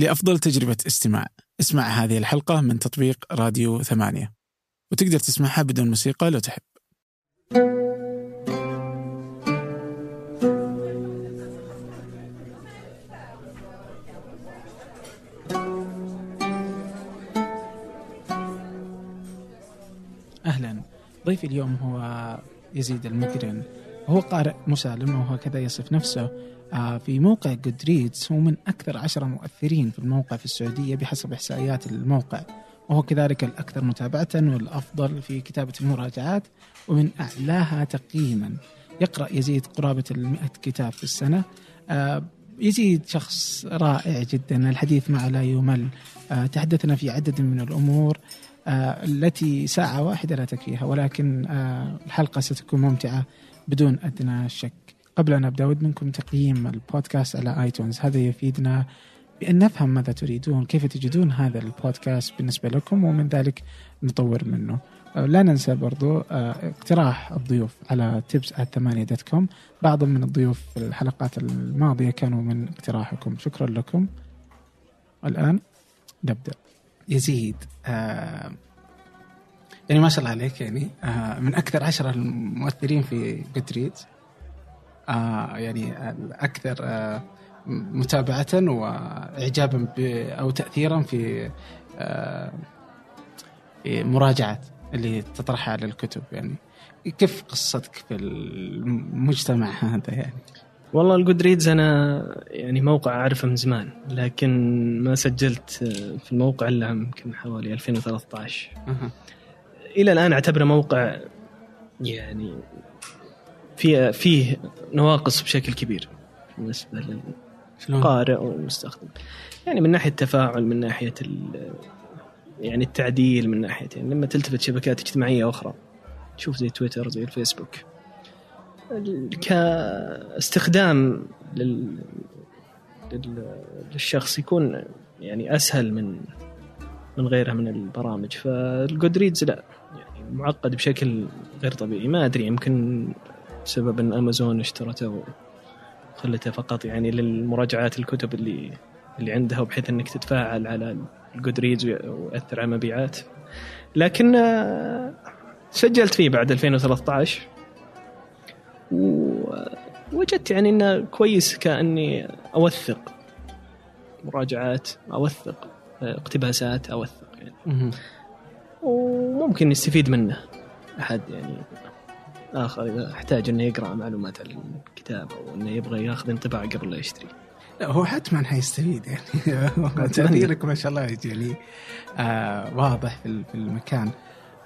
لأفضل تجربة استماع. اسمع هذه الحلقة من تطبيق راديو ثمانية. وتقدر تسمعها بدون موسيقى لو تحب. أهلا. ضيفي اليوم هو يزيد المقرن. هو قارئ مسالم وهو كذا يصف نفسه آه، في موقع جودريدز هو من أكثر عشرة مؤثرين في الموقع في السعودية بحسب إحصائيات الموقع. وهو كذلك الأكثر متابعة والأفضل في كتابة المراجعات ومن أعلاها تقييما. يقرأ يزيد قرابة المئة كتاب في السنة. آه، يزيد شخص رائع جدا. الحديث معه لا يمل. آه، تحدثنا في عدد من الأمور التي ساعة واحدة لا تكفيها ولكن الحلقة ستكون ممتعة. بدون أدنى شك. قبل أن أبدأ أود منكم تقييم البودكاست على iTunes. هذا يفيدنا بأن نفهم ماذا تريدون كيف تجدون هذا البودكاست بالنسبة لكم ومن ذلك نطور منه. لا ننسى برضو اقتراح الضيوف على tips ثمانية dot com بعض من الضيوف في الحلقات الماضية كانوا من اقتراحكم. شكرا لكم. الآن نبدأ. يزيد آه يعني ما شاء الله عليك يعني آه من أكثر عشرة المؤثرين في جودريدز آه يعني الأكثر آه متابعة وإعجابا أو تأثيرا في آه مراجعات اللي تطرحها على الكتب يعني كيف قصتك في المجتمع هذا يعني؟ والله الجود ريدز أنا يعني موقع أعرفه من زمان لكن ما سجلت في الموقع إلا يمكن حوالي 2013 أه. إلى الآن أعتبره موقع يعني فيه فيه نواقص بشكل كبير بالنسبة للقارئ والمستخدم يعني من ناحية التفاعل من ناحية يعني التعديل من ناحيتين يعني لما تلتفت شبكات اجتماعية أخرى. تشوف زي تويتر زي الفيسبوك. كاستخدام لل... للشخص يكون يعني أسهل من من غيرها من البرامج. فالجودريدز لا. يعني معقد بشكل غير طبيعي. ما أدري يمكن بسبب أن أمازون اشترته وخلته فقط يعني للمراجعات الكتب اللي اللي عندها وبحيث أنك تتفاعل على الجودريدز ويأثر على المبيعات. لكن سجلت فيه بعد 2013 ووجدت يعني إنه كويس كأني أوثق مراجعات أوثق اقتباسات أوثق يعني. وممكن يستفيد منه. أحد يعني آخر إذا احتاج إنه يقرأ معلومات عن الكتاب أو إنه يبغى ياخذ انطباع قبل لا يشتري. لا هو حتما حيستفيد يعني. تاثيرك ما شاء الله يعني آه واضح في المكان.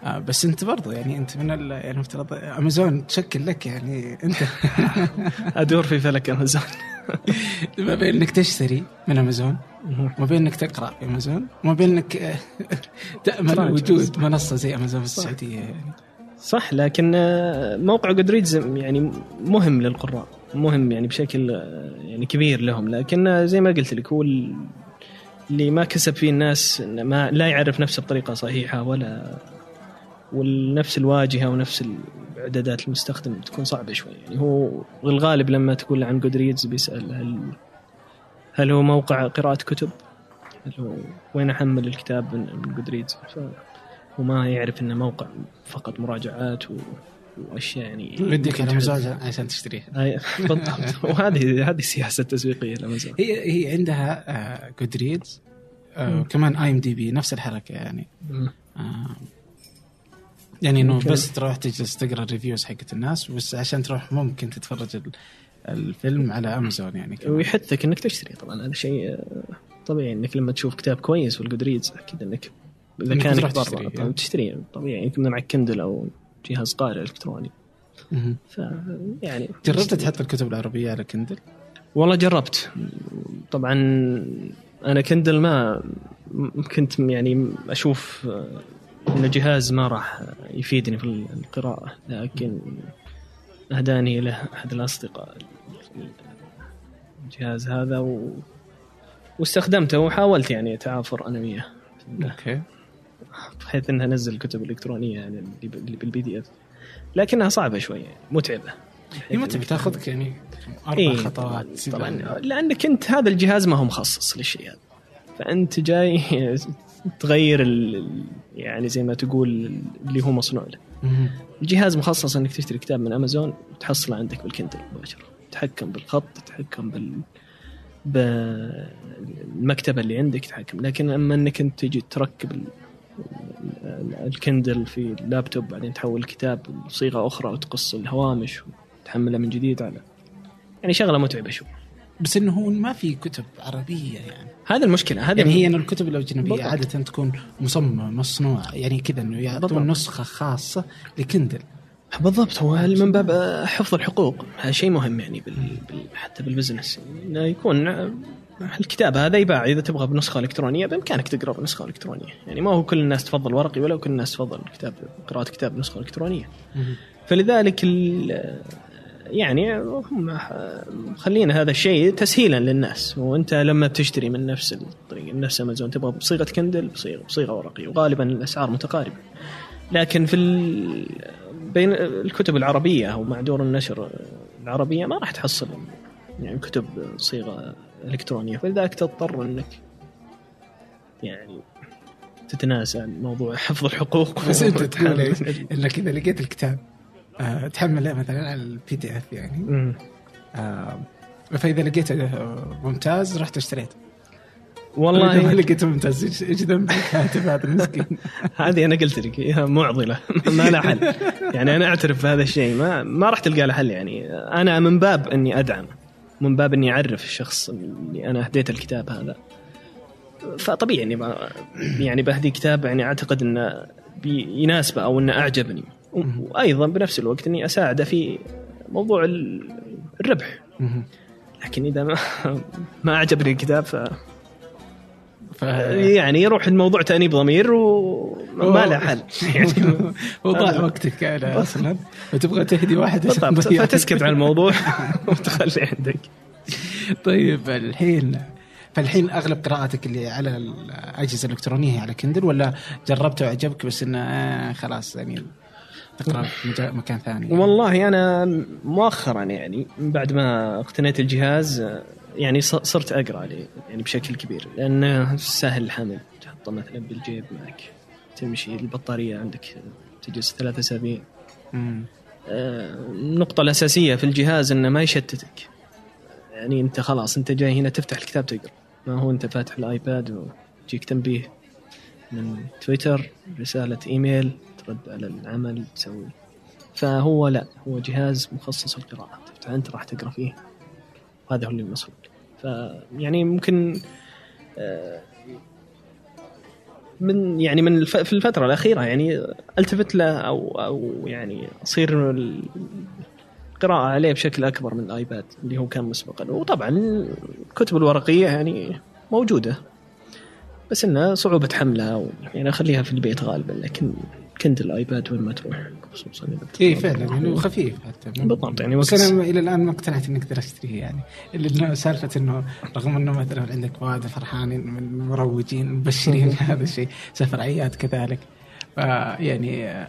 آه بس أنت برضو يعني أنت من يعني افترض أمازون تشكل لك يعني أنت. أدور في فلك أمازون. ما بين إنك تشتري من أمازون وما بين إنك تقرأ في أمازون وما بين إنك تأمل وجود منصة زي أمازون في السعودية يعني. صح لكن آه، موقع جودريدز يعني مهم للقراء مهم يعني بشكل آه، يعني كبير لهم. لكن آه، زي ما قلت لك هو اللي ما كسب فيه الناس ما لا يعرف نفسه بطريقة صحيحة ولا ونفس الواجهة ونفس اعدادات المستخدم تكون صعبة شوي. يعني هو الغالب لما تقول عن Goodreads بيسأل هل هل هو موقع قراءة كتب؟ هل هو وين أحمل الكتاب من Goodreads؟ وما يعرف إنه موقع فقط مراجعات و... وأشياء يعني. بدك على عشان تشتريها. بالضبط. وهذه هذه سياسة تسويقية لامازون هي هي عندها Goodreads آه كمان IMDb نفس الحركة يعني. يعني إنه بس تروح تجلس تقرأ ال reviews حقت الناس بس عشان تروح ممكن تتفرج الفيلم على امازون يعني كمان. ويحثك إنك تشتري طبعا هذا شيء آه، طبيعي إنك لما تشوف كتاب كويس وال Goodreads أكيد إنك إذا كان برا طبعا تشتريه طبيعي يمكن معك Kindle أو جهاز قارئ إلكتروني. ف يعني جربت تحط الكتب العربية على Kindle؟ والله جربت. طبعا أنا Kindle ما كنت يعني أشوف إن الجهاز ما راح يفيدني في القراءة لكن أهداني له أحد الأصدقاء الجهاز هذا و... واستخدمته وحاولت يعني أتعافر أنا وياه. okay. بحيث انها نزل الكتب الالكترونيه يعني اللي بال PDF. لكنها صعبة شوي يعني متعبه هي متعبه تاخذك يعني أربع إيه خطوات طبعا. لأنك أنت هذا الجهاز ما هو مخصص للشيء هذا. فأنت جاي تغير ال- يعني زي ما تقول اللي هو مصنوع له. الجهاز مخصص إنك تشتري كتاب من امازون وتحصله عندك بالكندل مباشرة. تتحكم بالخط تتحكم بال بالمكتبه اللي عندك تتحكم لكن أما إنك أنت تجي تركب ال... ال- ال Kindle في اللابتوب بعدين تحول الكتاب لصيغة أخرى وتقص الهوامش وتحملها من جديد على يعني شغلة متعبة شوي. بس إنه هو ما في كتب عربية يعني. هذه المشكلة هذه يعني هي إن الكتب الأجنبية بالضبط. عادة تكون مصممة مصنوعة يعني كذا إنه يعطون. نسخة خاصة ل Kindle. بالضبط هو من باب حفظ الحقوق. هذا شيء مهم يعني بال... بال... حتى بال business. إنه يكون الكتاب هذا يباع إذا تبغى بنسخة إلكترونية بإمكانك تقرأ بنسخة إلكترونية. يعني ما هو كل الناس تفضل ورقي ولا كل الناس تفضل الكتاب قراءة كتاب بنسخة إلكترونية. فلذلك ال... يعني هم مخلين هذا الشيء تسهيلا للناس. وأنت لما بتشتري من نفس الطريقة نفس أمازون تبغى بصيغة كندل بصيغه بصيغة ورقيه وغالبا الأسعار متقاربة. لكن في ال... بين الكتب العربية أو مع دور النشر العربية ما راح تحصل يعني كتب صيغة إلكترونية. فلذلك تضطر إنك يعني تتناسى موضوع حفظ الحقوق. بس أنت تحاول إنك إذا لقيت الكتاب آه تحمله مثلا على ال PDF يعني. آه فإذا لقيته آه، ممتاز رحت اشتريت إذا ما والله لقيته ممتاز إيش ذنب؟ الكاتب هذا المسكين. هذه أنا قلت لك هي معضلة. ما لها حل. يعني أنا أعترف بهذا الشيء. ما ما راح تلقى له حل يعني. أنا من باب إني أدعم. من باب إني أعرف الشخص اللي أنا اهديته الكتاب هذا. فطبيعي إني يعني بهدي كتاب يعني أعتقد إنه بي- يناسبه أو إنه أعجبني. وأيضا بنفس الوقت إني أساعده في موضوع ال- الربح. لكن إذا ما ما أعجبني الكتاب ف ف... يعني يروح الموضوع تأنيب ضمير وما له حل. يعني وضاع وقتك أنا أصلا. وتبغى تهدي واحد فتسكت عن الموضوع وتخلي عندك. طيب الحين فالحين أغلب قراءتك اللي على الأجهزة الإلكترونية هي على كندل ولا جربته وعجبك بس إنه آه خلاص يعني تقرأ في مكان ثاني. والله أنا مؤخرا يعني من بعد ما اقتنيت الجهاز يعني صرت أقرأ عليه يعني بشكل كبير لأنه سهل الحمل تحطه مثلا بالجيب معك. تمشي البطارية عندك تجلس ثلاثة أسابيع. آه، النقطة الأساسية في الجهاز إنه ما يشتتك. يعني أنت خلاص أنت جاي هنا تفتح الكتاب تقرأ. ما هو أنت فاتح الآيباد ويجيك تنبيه من تويتر رسالة إيميل. ترد على العمل تسوي فهو لا هو جهاز مخصص للقراءة. أنت راح تقرأ فيه. وهذا هو اللي المصروف فيعني ممكن آه، من يعني من. في الفترة الأخيرة يعني ألتفت له أو أو يعني أصير ال- القراءة عليه بشكل أكبر من الآيباد اللي هو كان مسبقا. وطبعا الكتب الورقية يعني موجودة. بس إنها صعوبة حملها. يعني أخليها في البيت غالبا. لكن كنت الآيباد وين ما تروح خصوصا اي فعلا يعني خفيف حتى. بالضبط يعني بس أنا إلى الآن ما اقتنعت إني أقدر اشتريه يعني. اللي إنه سالفة إنه رغم إنه مثلا عندك مواد فرحانين من المروجين مبشرين هذا الشيء سفر عياد كذلك يعني آه،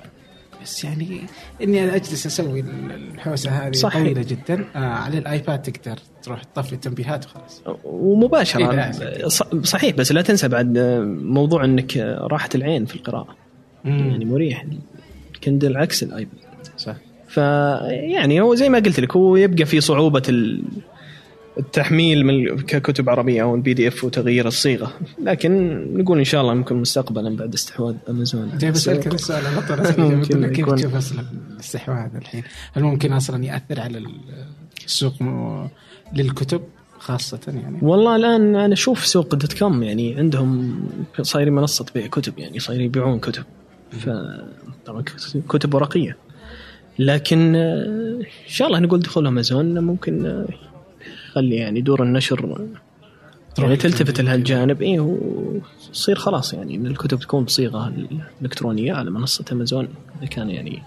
بس يعني إني أنا أجلس أسوي الحوسة هذه صحيح. طويلة جدا آه على الآيباد تقدر تروح تطفي التنبيهات وخلاص. إيه، لا. ص- صحيح بس لا تنسى بعد موضوع إنك راحة العين في القراءة يعني مريح. ال Kindle عكس ال iPad. صح. فيعني هو زي ما قلت لك هو يبقى في صعوبة ال- التحميل من ككتب عربية أو ال PDF وتغيير الصيغة. لكن نقول إن شاء الله ممكن مستقبلا بعد استحواذ أمازون. جاي بسألك. هذا السؤال على كيف تشوف أصلا الاستحواذ الحين؟ هل ممكن أصلا يأثر على السوق للكتب خاصة يعني؟ والله الآن أنا أشوف سوق dot com يعني عندهم صايرين منصة بيع كتب يعني صايرين يبيعون كتب. ف طبعا كتب ورقية. لكن آه، إن شاء الله نقول دخول أمازون ممكن آه، يخلي يعني دور النشر يعني تلتفت لها الجانب اي وتصير خلاص يعني إن الكتب تكون بصيغة الكترونيه على منصة أمازون. إذا كان يعني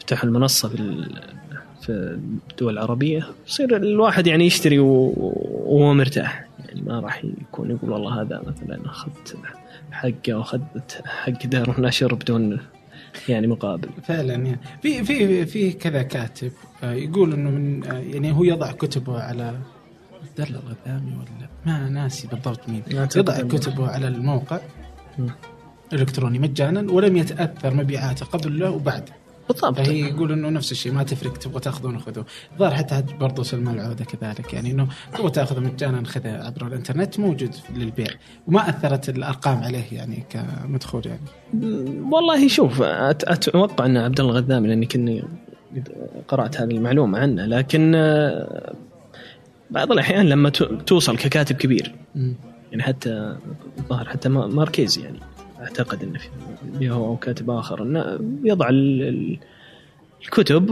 فتح المنصة في في الدول العربية يصير الواحد يعني يشتري وهو مرتاح. يعني ما راح يكون يقول والله هذا مثلا أخذت حقه واخذت حق دار النشر بدون يعني مقابل. فعلا يعني. في في في كذا كاتب آه، يقول إنه من آه، يعني هو يضع كتبه على عبد الله الغثامي ولا؟ ما ناسي بالضبط مين. يضع كتبه على الموقع. الإلكتروني مجانا ولم يتأثر مبيعاته قبل له وبعد. بالضبط. فهي يقول إنه نفس الشيء ما تفرق تبغى تاخذونه خذوه الظاهر حتى برضو سلمان العودة كذلك يعني إنه تبغى تاخذه مجانا خذه عبر الإنترنت موجود للبيع وما أثرت الأرقام عليه يعني كمدخول يعني. والله شوف أتوقع إن عبد الله الغذامي لأني كني قرأت هذه المعلومة عنه لكن آه، بعض الأحيان لما توصل ككاتب كبير يعني حتى الظاهر حتى ما- ماركيز يعني. أعتقد انه في هو أو كاتب آخر. إنه يضع ال- ال- الكتب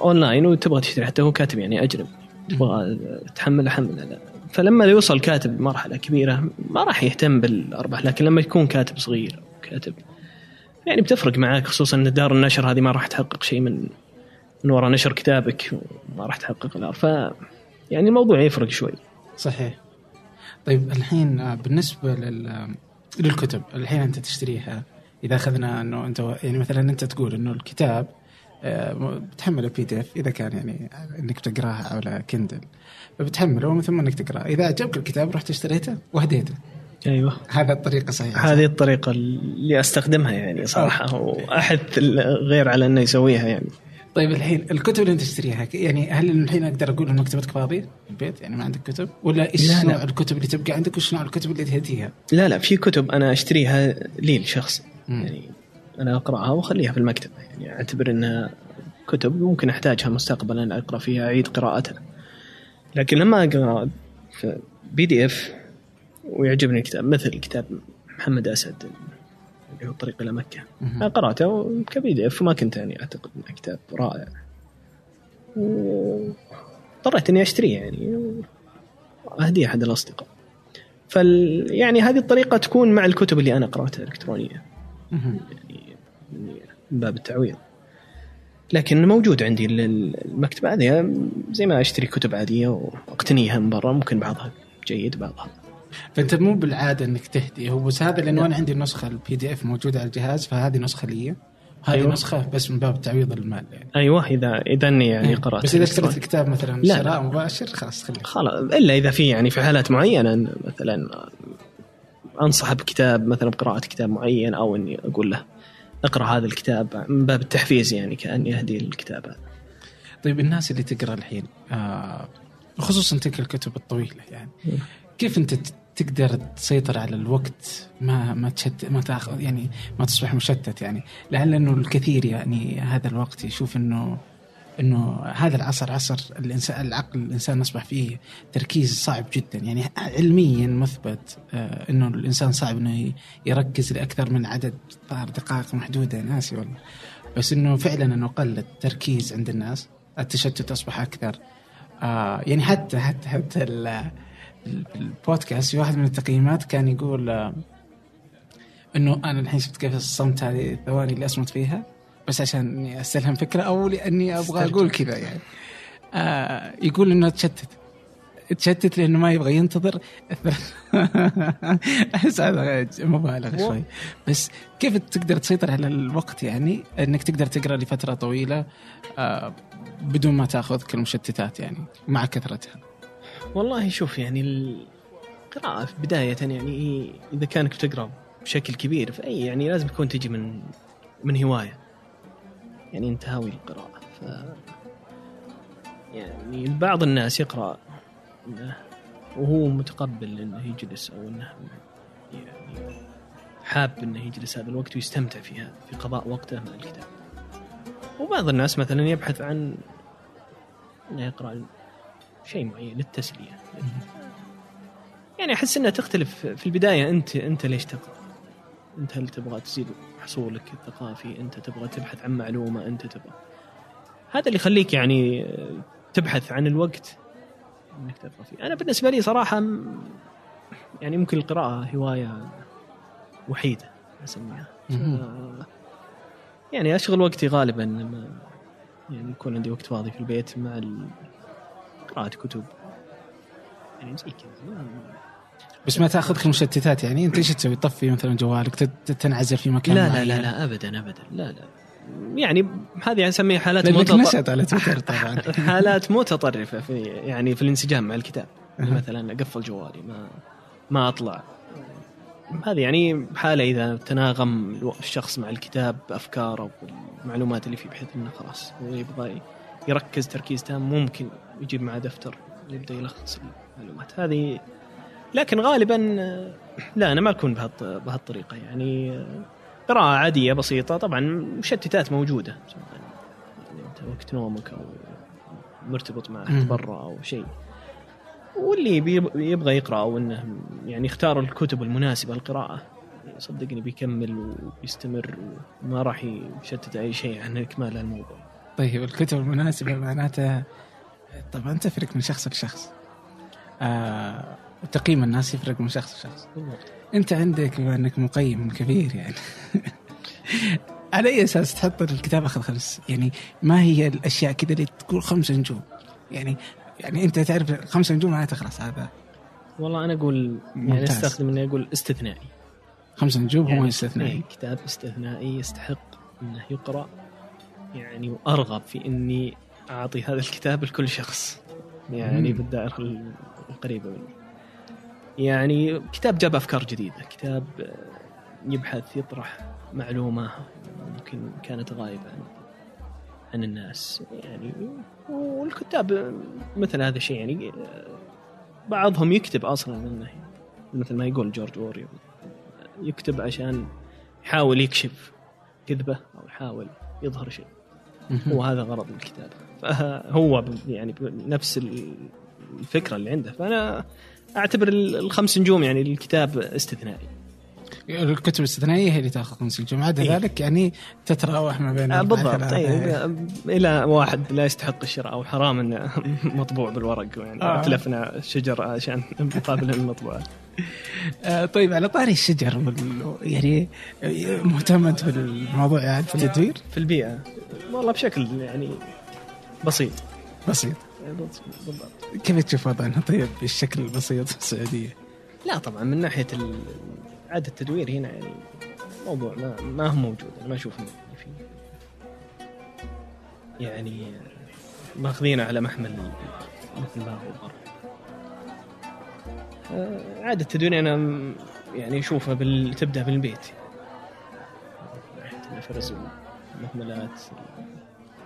أونلاين وتبغى تشتري حتى هو كاتب يعني أجنبي. تبغى تحمل لا. فلما يوصل كاتب مرحلة كبيرة ما راح يهتم بالأرباح لكن لما يكون كاتب صغير أو كاتب يعني بتفرق معك خصوصا إن دار النشر هذه ما راح تحقق شيء من من وراء نشر كتابك ما راح تحقق الار ف يعني الموضوع يفرق شوي. صحيح. طيب الحين بالنسبة لل للكتب. الحين أنت تشتريها. إذا أخذنا إنه أنت يعني مثلا أنت تقول إنه الكتاب آه، بتحمله PDF إذا كان يعني إنك تقراها على Kindle فبتحمله ومن ثم إنك تقرأه. إذا عجبك الكتاب رحت اشتريته وهديته. أيوه. هذا الطريقة صحيحة. هذه الطريقة اللي أستخدمها يعني صراحة وأحث الغير على إنه يسويها يعني. طيب الحين الكتب اللي أنت تشتريها يعني هل الحين أقدر أقول ان مكتبتك فاضيه في البيت يعني ما عندك كتب ولا إيش لا، لا. نوع الكتب اللي تبقى عندك وايش نوع الكتب اللي تهديها؟ لا لا في كتب أنا أشتريها لي لشخص. يعني أنا أقرأها وأخليها في المكتبه يعني أعتبر إنها كتب ممكن أحتاجها مستقبلا أقرأ فيها أعيد قراءتها لكن لما أقرأ PDF ويعجبني الكتاب مثل كتاب محمد أسد اللي هو الطريق إلى مكة. أنا قرأته ك PDF وما كنت يعني أعتقد إنه كتاب رائع. واضطريت إني أشتريه يعني اهديه أحد الأصدقاء. فال يعني هذه الطريقة تكون مع الكتب اللي أنا قرأتها الكترونيه. يعني من باب التعويض. لكن موجود عندي ال- المكتبة هذه زي ما أشتري كتب عادية وأقتنيها من برا ممكن بعضها جيد بعضها فأنت مو بالعادة إنك تهدي هو بس هذا لأنه أنا عندي النسخه ال PDF موجودة على الجهاز فهذه نسخة لي وهذه أيوة. نسخة بس من باب تعويض المال يعني أيوه إذا إذا إني يعني قرأت إيه. بس إذا. اشتريت الكتاب مثلا لا. شراء مباشر خلاص خليك خلاص إلا إذا في يعني في حالات معينة مثلا انصح بكتاب مثلا بقراءة كتاب معين أو إني أقول له اقرأ هذا الكتاب من باب التحفيز يعني كأني أهدي الكتاب هذا طيب الناس اللي تقرأ الحين آه خصوصا تلك الكتب الطويلة يعني. كيف أنت تقدر تسيطر على الوقت ما ما تشت ما تاخذ يعني ما تصبح مشتت يعني. لعل انه الكثير يعني هذا الوقت يشوف انه إنه هذا العصر عصر الانسان العقل الإنسان أصبح فيه تركيز صعب جدا. يعني علميا مثبت آه إنه الإنسان صعب إنه يركز لأكثر من عدد دقائق محدودة. ناسي والله. بس إنه فعلا أنه قل التركيز عند الناس التشتت أصبح أكثر. آه يعني حتى حتى حتى البودكاست في واحد من التقييمات كان يقول آه إنه أنا الحين شفت كيف الصمت هذه الثواني اللي أصمت فيها بس عشان إني استلهم فكرة أو لأني أبغى أقول كذا يعني. آه يقول إنه تشتت. تشتت لأنه ما يبغى ينتظر. احس هذا مبالغ شوي. بس كيف تقدر تسيطر على الوقت يعني؟ إنك تقدر تقرأ لفترة طويلة آه بدون ما تأخذ المشتتات يعني مع كثرتها. والله شوف يعني القراءة في بداية يعني إذا كانك بتقرأ بشكل كبير فأي يعني لازم يكون تجي من من هواية. يعني أنت هاوي القراءة ف يعني بعض الناس يقرأ وهو متقبل إنه يجلس أو إنه يعني حاب إنه يجلس هذا الوقت ويستمتع في هذا في قضاء وقته مع الكتاب. وبعض الناس مثلا يبحث عن إنه يقرأ شيء معين للتسلية يعني أحس إنها تختلف في البداية أنت أنت ليش تقرا؟ أنت هل تبغى تزيد حصولك الثقافي؟ أنت تبغى تبحث عن معلومة؟ أنت تبغى هذا اللي يخليك يعني تبحث عن الوقت إنك تقرا فيه. أنا بالنسبة لي صراحة يعني ممكن القراءة هواية وحيدة أسميها. يعني أشغل وقتي غالبا لما يعني يكون عندي وقت فاضي في البيت مع قراءة كتب. يعني زي كذا؟ ما- بس ما تأخذك المشتتات يعني؟ أنت إيش تسوي؟ تطفي مثلا جوالك تنعزل في مكان لا لا؟ لا لا ابدا ابدا. لا لا. يعني هذه اسميها حالات لأنك متط- نشأت على تويتر طبعا. حالات متطرفة في يعني في الانسجام مع الكتاب. يعني مثلا أقفل جوالي ما ما أطلع. هذه يعني حالة إذا تناغم الشخص مع الكتاب بافكاره والمعلومات اللي فيه بحيث إنه خلاص هو يبغى يركز تركيز تام ممكن يجيب معه دفتر يبدأ يلخص المعلومات. هذه لكن غالبا لا أنا ما أكون بهالط- بهالطريقة يعني. قراءة عادية بسيطة طبعا مشتتات موجودة يعني أنت وقت نومك أو مرتبط مع مم. برا أو شيء. واللي يبغى يقرأ أو إنه يعني يختار الكتب المناسبة للقراءة. صدقني بيكمل وبيستمر وما راح يشتت أي شيء عن اكمال الموضوع طيب الكتب المناسبة معناتها طبعا تفرق من شخص. لشخص آه وتقييم الناس يفرق من شخص لشخص. أنت عندك بما أنك مقيم كبير يعني. على أي أساس تحط الكتاب اخذ خمس؟ يعني ما هي الأشياء كذا اللي تقول خمس نجوم؟ يعني يعني أنت تعرف خمس نجوم معناتها خلاص هذا والله أنا أقول يعني ممتاز. أستخدم إني أقول استثنائي. خمس نجوم هو يعني استثنائي. إيه، كتاب استثنائي يستحق إنه يقرأ. يعني وأرغب في إني أعطي هذا الكتاب لكل شخص يعني مم. بالدائرة ال- القريبة مني يعني كتاب جاب أفكار جديدة كتاب آه، يبحث يطرح معلومة ممكن كانت غائبه عن عن الناس يعني والكتاب مثل هذا الشيء يعني آه، بعضهم يكتب أصلا إنه مثل ما يقول جورج اوريو يكتب عشان يحاول يكشف كذبة أو يحاول يظهر شيء. هو هذا غرض الكتابة. فهو يعني نفس الفكرة اللي عنده. فأنا أعتبر ال- الخمس نجوم يعني الكتاب استثنائي. الكتب الاستثنائية هي اللي تأخذ خمس نجوم. عدا إيه. ذلك يعني تتراوح ما بين آه، بالضبط. طيب إلى واحد لا يستحق الشراء أو حرام إنه مطبوع بالورق يعني آه. اتلفنا الشجر عشان مقابل المطبوعات طيب على طاري الشجر وال... يعني آه، مهتم انت بالموضوع يعني في التدوير؟ في البيئة. والله بشكل يعني بسيط. بسيط. بالضبط كيف تشوف وضعنا طيب بالشكل البسيط في السعودية؟ لا طبعا من ناحية ال- عادة التدوير هنا يعني موضوع ما ما هو موجود. أنا ما أشوف فيه يعني ماخذينه على محمل مثل ما هو. برا آه، عادة التدوير أنا م- يعني أشوفها بال... تبدأ بالبيت. من ناحيه النفرز والمهملات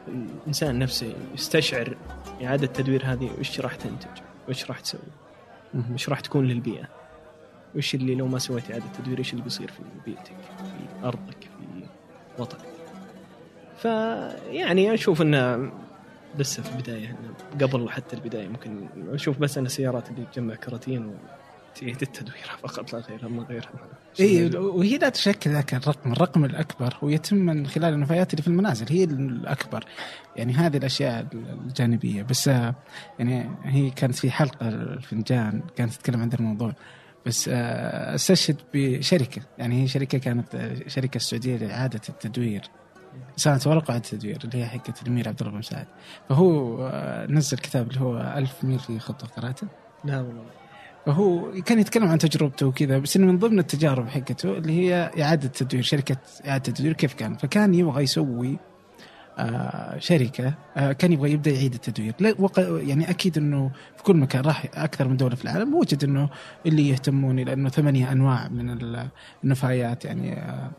الإنسان نفسه يستشعر إعادة التدوير هذه وش راح تنتج؟ وش راح تسوي. وش راح تكون للبيئة؟ وش اللي لو ما سويت إعادة تدوير إيش اللي بيصير في بيئتك في أرضك في وطنك؟ فيعني أشوف أنه لسه في البداية قبل حتى البداية ممكن أشوف بس أن السيارات اللي تجمع كراتين وتعيد التدوير فقط لا غير أما غيرها. اي وهي لا تشكل ذاك الرقم الرقم الأكبر هو يتم من خلال النفايات اللي في المنازل هي الأكبر. يعني هذه الأشياء الجانبية. بس آه، يعني هي كانت في حلقة الفنجان كانت تتكلم عن الموضوع. بس آه، استشهد بشركة. يعني هي شركة كانت آه، شركة السعوديه لإعادة التدوير. صناعة ورق وإعادة التدوير اللي هي حقت الأمير عبد الله بن مساعد فهو نزل كتاب اللي هو ألف ميل في خطة قراءته. لا والله. فهو كان يتكلم عن تجربته وكذا بس إنه من ضمن التجارب حقته اللي هي إعادة تدوير شركة إعادة تدوير كيف كان؟ فكان يبغى يسوي آه شركة آه كان يبغى يبدأ يعيد التدوير. يعني أكيد إنه في كل مكان راح أكثر من دولة في العالم وجد إنه اللي يهتمون لأنه ثمانية أنواع من ال- النفايات يعني آه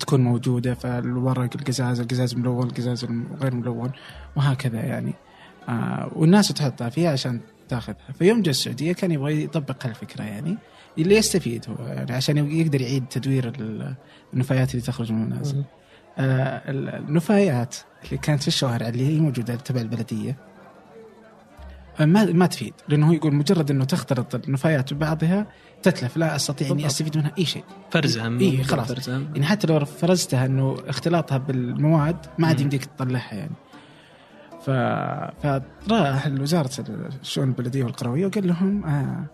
تكون موجودة فالورق القزاز القزاز ملون القزاز غير ملون وهكذا يعني. آه والناس تحطها فيها عشان تاخذها فيوم جاء السعودية كان يبغى يطبق هالفكرة يعني اللي يستفيد هو يعني عشان يقدر يعيد تدوير ال- النفايات اللي تخرج من المنازل. آه ال- النفايات اللي كانت في الشوارع اللي هي موجودة تبع البلدية آه، ما ما تفيد لأنه هو يقول مجرد إنه تختلط النفايات ببعضها تتلف لا أستطيع إني. أستفيد منها أي شيء فرزها إيه، خلاص. فرزها يعني حتى لو فرزتها إنه اختلاطها بالمواد ما عاد. يمديك تطلعها يعني ف... فراح لوزاره الشؤون البلدية والقروية وقال لهم آه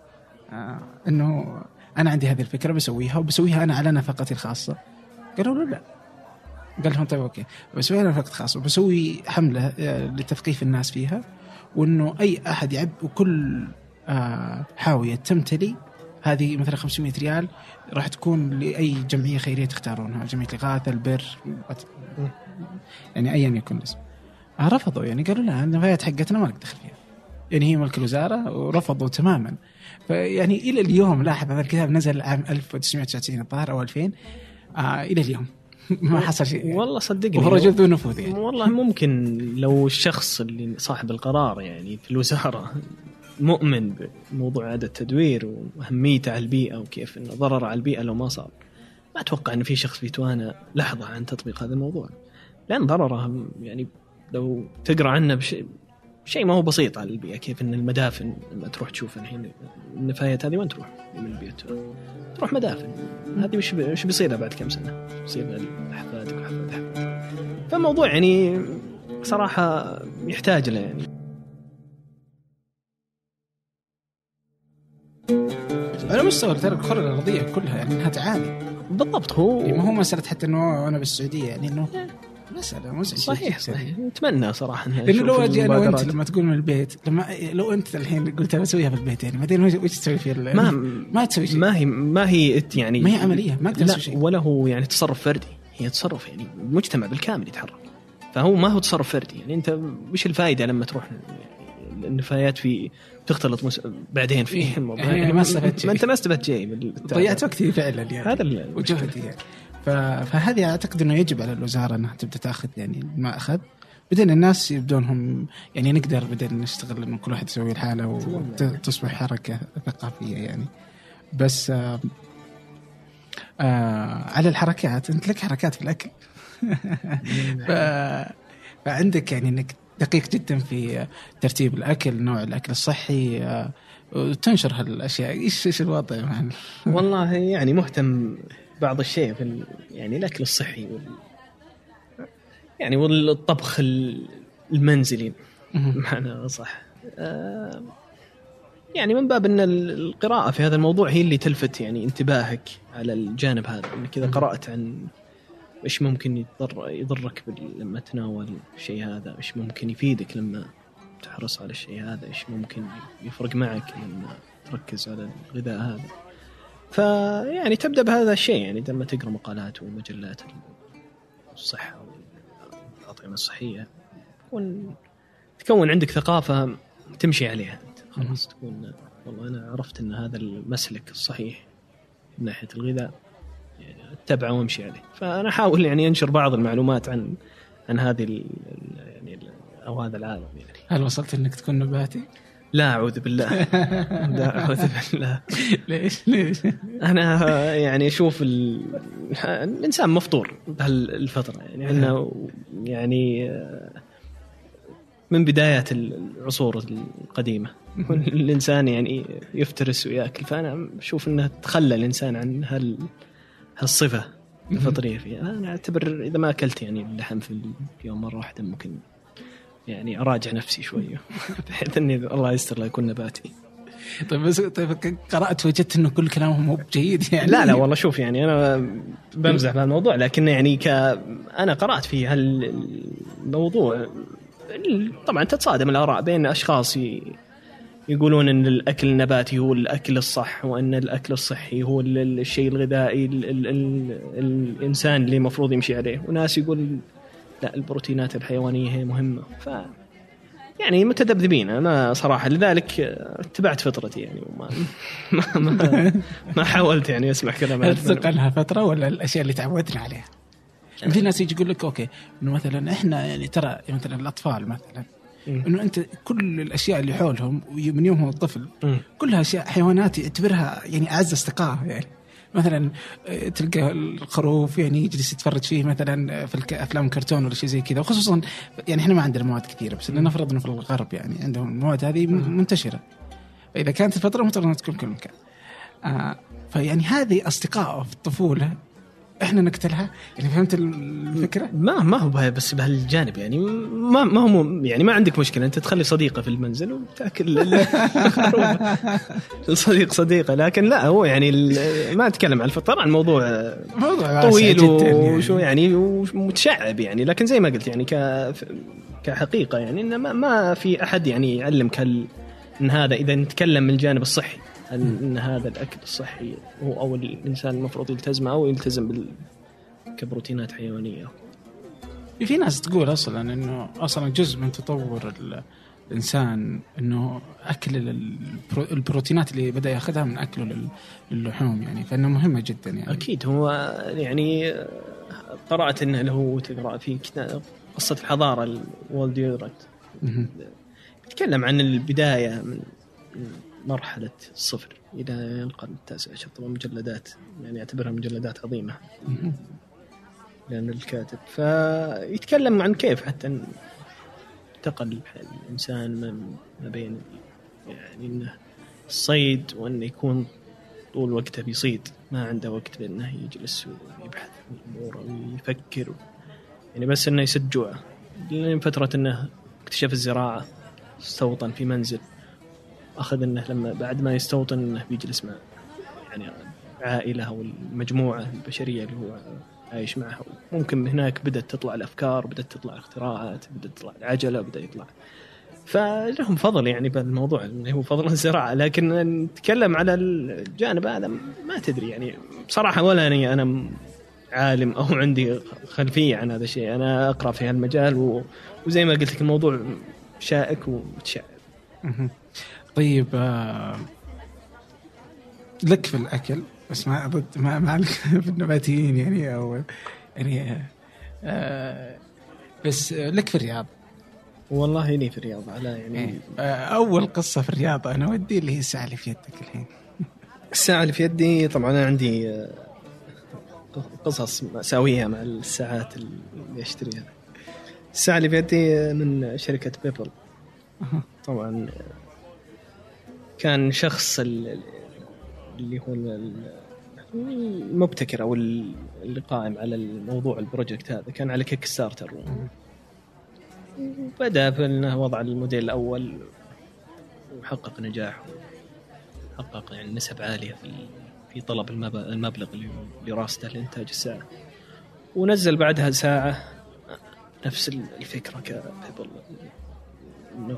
آه إنه أنا عندي هذه الفكرة بسويها وبسويها أنا على نفقتي الخاصة. قالوا له لا. قال لهم طيب أوكي. بسويها على نفقتي الخاصة. وبسوي حملة آه، لتثقيف الناس فيها وإنه أي أحد يعب وكل آه حاوية تمتلي هذه مثلا 500 ريال راح تكون لأي جمعية خيرية تختارونها جمعية الاغاثه البر يعني ايا يكن الاسم. رفضوا يعني قالوا لا النفايات حقتنا ما لك دخل فيها. يعني هي ملك الوزارة ورفضوا تماما. فيعني إلى اليوم لاحظ هذا الكتاب نزل عام 1999 الظاهر أو 2000 آه إلى اليوم. ما حصل شيء. والله صدقني. وهو رجل ذو نفوذ يعني. والله ممكن لو الشخص اللي صاحب القرار يعني في الوزارة مؤمن بموضوع اعاده التدوير وأهميته على البيئة وكيف إنه ضرر على البيئة لو ما صار ما أتوقع ان في شخص بيتوانى. لحظة عن تطبيق هذا الموضوع. لأن ضرره يعني لو تقرأ عنه بشيء شيء ما هو بسيط على البيئة كيف إن المدافن لما تروح تشوف الحين النفايات هذه وين تروح؟ من البيت. تروح مدافن. هذه وش وش بيصير بعد كم سنة؟ بيصير لاحفادك وحفاد احفادك فالموضوع يعني صراحة يحتاج له يعني. على مستوى ترى الكرة الأرضية كلها يعني إنها تعاني. بالضبط هو يعني ما هو مسألة حتى إنه أنا بالسعودية يعني انه مساله مزعجه صحيح. صحيح. نتمنى صراحة لأنه لو أجي أنا وأنت. لما تقول من البيت لما لو أنت الحين قلت بسويها في البيت يعني بعدين وش تسوي في ما ما تسوي شيء. ما هي ما هي يعني ما هي عملية ما أقدر لا أسوي شيء. ولا هو يعني تصرف فردي. هي تصرف يعني المجتمع بالكامل يتحرك. فهو ما هو تصرف فردي. يعني أنت وش الفائده لما تروح يعني النفايات في تختلط مس... بعدين في إيه، الموضوع؟ يعني ما استفدت شيء. ما أنت ما استفدت شيء ضيعت وقتي فعلا يعني هذا وجهدي يعني. فهذه أعتقد إنه يجب على الوزارة إنها تبدأ تأخذ يعني ما اخذ بعدين الناس يبدون هم يعني نقدر بعدين نشتغل انه كل واحد يسوي الحالة وتصبح حركة ثقافية يعني. بس آه آه على الحركات أنت لك حركات في الأكل. ف... فعندك يعني إنك دقيق جدا في ترتيب الأكل نوع الأكل الصحي آه، وتنشر هالأشياء. إيش إيش الوضع؟ والله يعني مهتم بعض الشيء في ال... يعني الأكل الصحي وال... يعني والطبخ ال- المنزلي. معنى صح آه، يعني من باب إن ال- القراءة في هذا الموضوع هي اللي تلفت يعني انتباهك على الجانب هذا. انك اذا قرأت عن إيش ممكن يضر يضرك بال- لما تناول الشيء هذا إيش ممكن يفيدك لما تحرص على الشيء هذا إيش ممكن يفرق معك لما تركز على الغذاء هذا. فيعني تبدأ بهذا الشيء يعني لما تقرأ مقالات ومجلات الصحة والأطعمة الصحية تكون تكون عندك ثقافة تمشي عليها. انت خلاص تكون والله أنا عرفت أن هذا المسلك الصحيح من ناحية الغذاء يعني أتبعه وأمشي عليه. فأنا أحاول يعني أنشر بعض المعلومات عن عن هذه ال- يعني ال- أو هذا العالم يعني. هل وصلت إنك تكون نباتي؟ لا أعوذ بالله. لا أعوذ بالله. ليش؟ ليش؟ أنا يعني أشوف ال... الإنسان مفطور بهالفترة. يعني إحنا يعني من بدايات العصور القديمة. الإنسان يعني يفترس ويأكل. فأنا أشوف إنه تخلى الإنسان عن هال هالصفة الفطرية فيها. أنا أعتبر إذا ما أكلت يعني اللحم في اليوم مرة واحدة ممكن يعني أراجع نفسي شوية. بحيث إني الله يستر لا يكون نباتي طيب بس طيب قرأت وجدت إنه كل كلامهم مو بجيد يعني. لا لا والله شوف يعني أنا بمزح. بهالموضوع لكن يعني ك أنا قرأت في هالموضوع طبعا تتصادم الآراء بين أشخاص ي... يقولون إن الأكل النباتي هو الأكل الصح وإن الأكل الصحي هو ال- ال- الشيء الغذائي ال ال ال الإنسان اللي المفروض يمشي عليه. وناس يقول لا البروتينات الحيوانية هي مهمة ف يعني متذبذبين أنا صراحة لذلك اتبعت فطرتي يعني وما ما ما, ما حاولت يعني أسمع كلام هل لها فتره ولا الأشياء اللي تعودنا عليها؟ يعني في ناس يجي يقول لك أوكي إنه مثلا إحنا يعني ترى مثلا الأطفال مثلا. إنه أنت كل الأشياء اللي حولهم من يوم هو طفل. كلها أشياء حيوانات يعتبرها يعني أعز اصدقائه يعني مثلا آه، تلقى الخروف يعني يجلس يتفرج فيه مثلا في الك- أفلام الكرتون ولا شيء زي كذا. وخصوصا يعني إحنا ما عندنا مواد كثيرة بس نفرض إنه في الغرب يعني عندهم المواد هذه منتشرة. فإذا كانت الفترة مفترض إنها تكون في كل مكان آه فيعني هذه اصدقائه في الطفولة إحنا نقتلها؟ يعني فهمت الفكرة؟ ما ما هو بس بهالجانب يعني ما ما هو يعني ما عندك مشكلة. أنت تخلي صديقة في المنزل وتأكل. الصديق صديقة. لكن لا هو يعني ما أتكلم عن الفطر طبعا الموضوع موضوع طويل جداً وشو يعني ومتشعب يعني. لكن زي ما قلت يعني ك كحقيقة يعني إنه ما, ما في أحد يعني يعلمك هال إن هذا إذا نتكلم من الجانب الصحي. هل أن هذا الأكل الصحي هو أو الإنسان المفروض يلتزمه أو يلتزم بال كبروتينات حيوانية. في ناس تقول أصلا إنه أصلا جزء من تطور ال- الإنسان إنه أكل البرو- البروتينات اللي بدأ يأخذها من أكله لل- للحوم يعني فإنه مهمة جدا يعني. أكيد هو يعني قرأت إنه له تقرأ في كتاب قصة الحضارة الوالد يورت. يتكلم عن البداية من من مرحلة الصفر إلى القرن التاسع عشر. طبعا مجلدات يعني أعتبرها مجلدات عظيمة. مهم. لأن الكاتب فيتكلم عن كيف حتى انتقل الإنسان ما بين يعني إنه الصيد وإنه يكون طول وقته بيصيد. ما عنده وقت بأنه يجلس ويبحث عن الأمور ويفكر يعني بس إنه يسد جوعه. فترة إنه اكتشف الزراعة استوطن في منزل. أخذ إنه لما بعد ما يستوطن إنه بيجلس مع يعني عائلة أو المجموعة البشرية اللي هو عايش معها. ممكن هناك بدأت تطلع الأفكار بدأت تطلع الاختراعات بدأت تطلع العجلة بدأ يطلع. فلهم فضل يعني بالموضوع اللي هو فضل الزراعة. لكن نتكلم على الجانب هذا ما تدري يعني. بصراحة ولا أني أنا عالم أو عندي خلفية عن هذا الشيء. أنا أقرأ في هالمجال وزي ما قلت لك الموضوع شائك ومتشعب. طيب آه، لك في الأكل بس ما ضد ما ما لك في النباتيين يعني أو يعني آه، بس آه، لك في الرياض. والله لي في الرياضة على يعني آه، أول قصة في الرياضه أنا ودي اللي هي الساعة اللي في يدك الحين. الساعة اللي في يدي طبعا أنا عندي قصص مأساوية مع الساعات اللي أشتريها. الساعة اللي في يدي من شركة Pebble. طبعا كان شخص ال- اللي هو ال- المبتكر أو اللي قائم على الموضوع ال project هذا. كان على Kickstarter بدأ في أنه وضع الموديل الأول وحقق نجاح حقق يعني نسب عالية في في طلب المب- المبلغ اللي راسته لإنتاج الساعة. ونزل بعدها ساعة نفس الفكرة كبيبل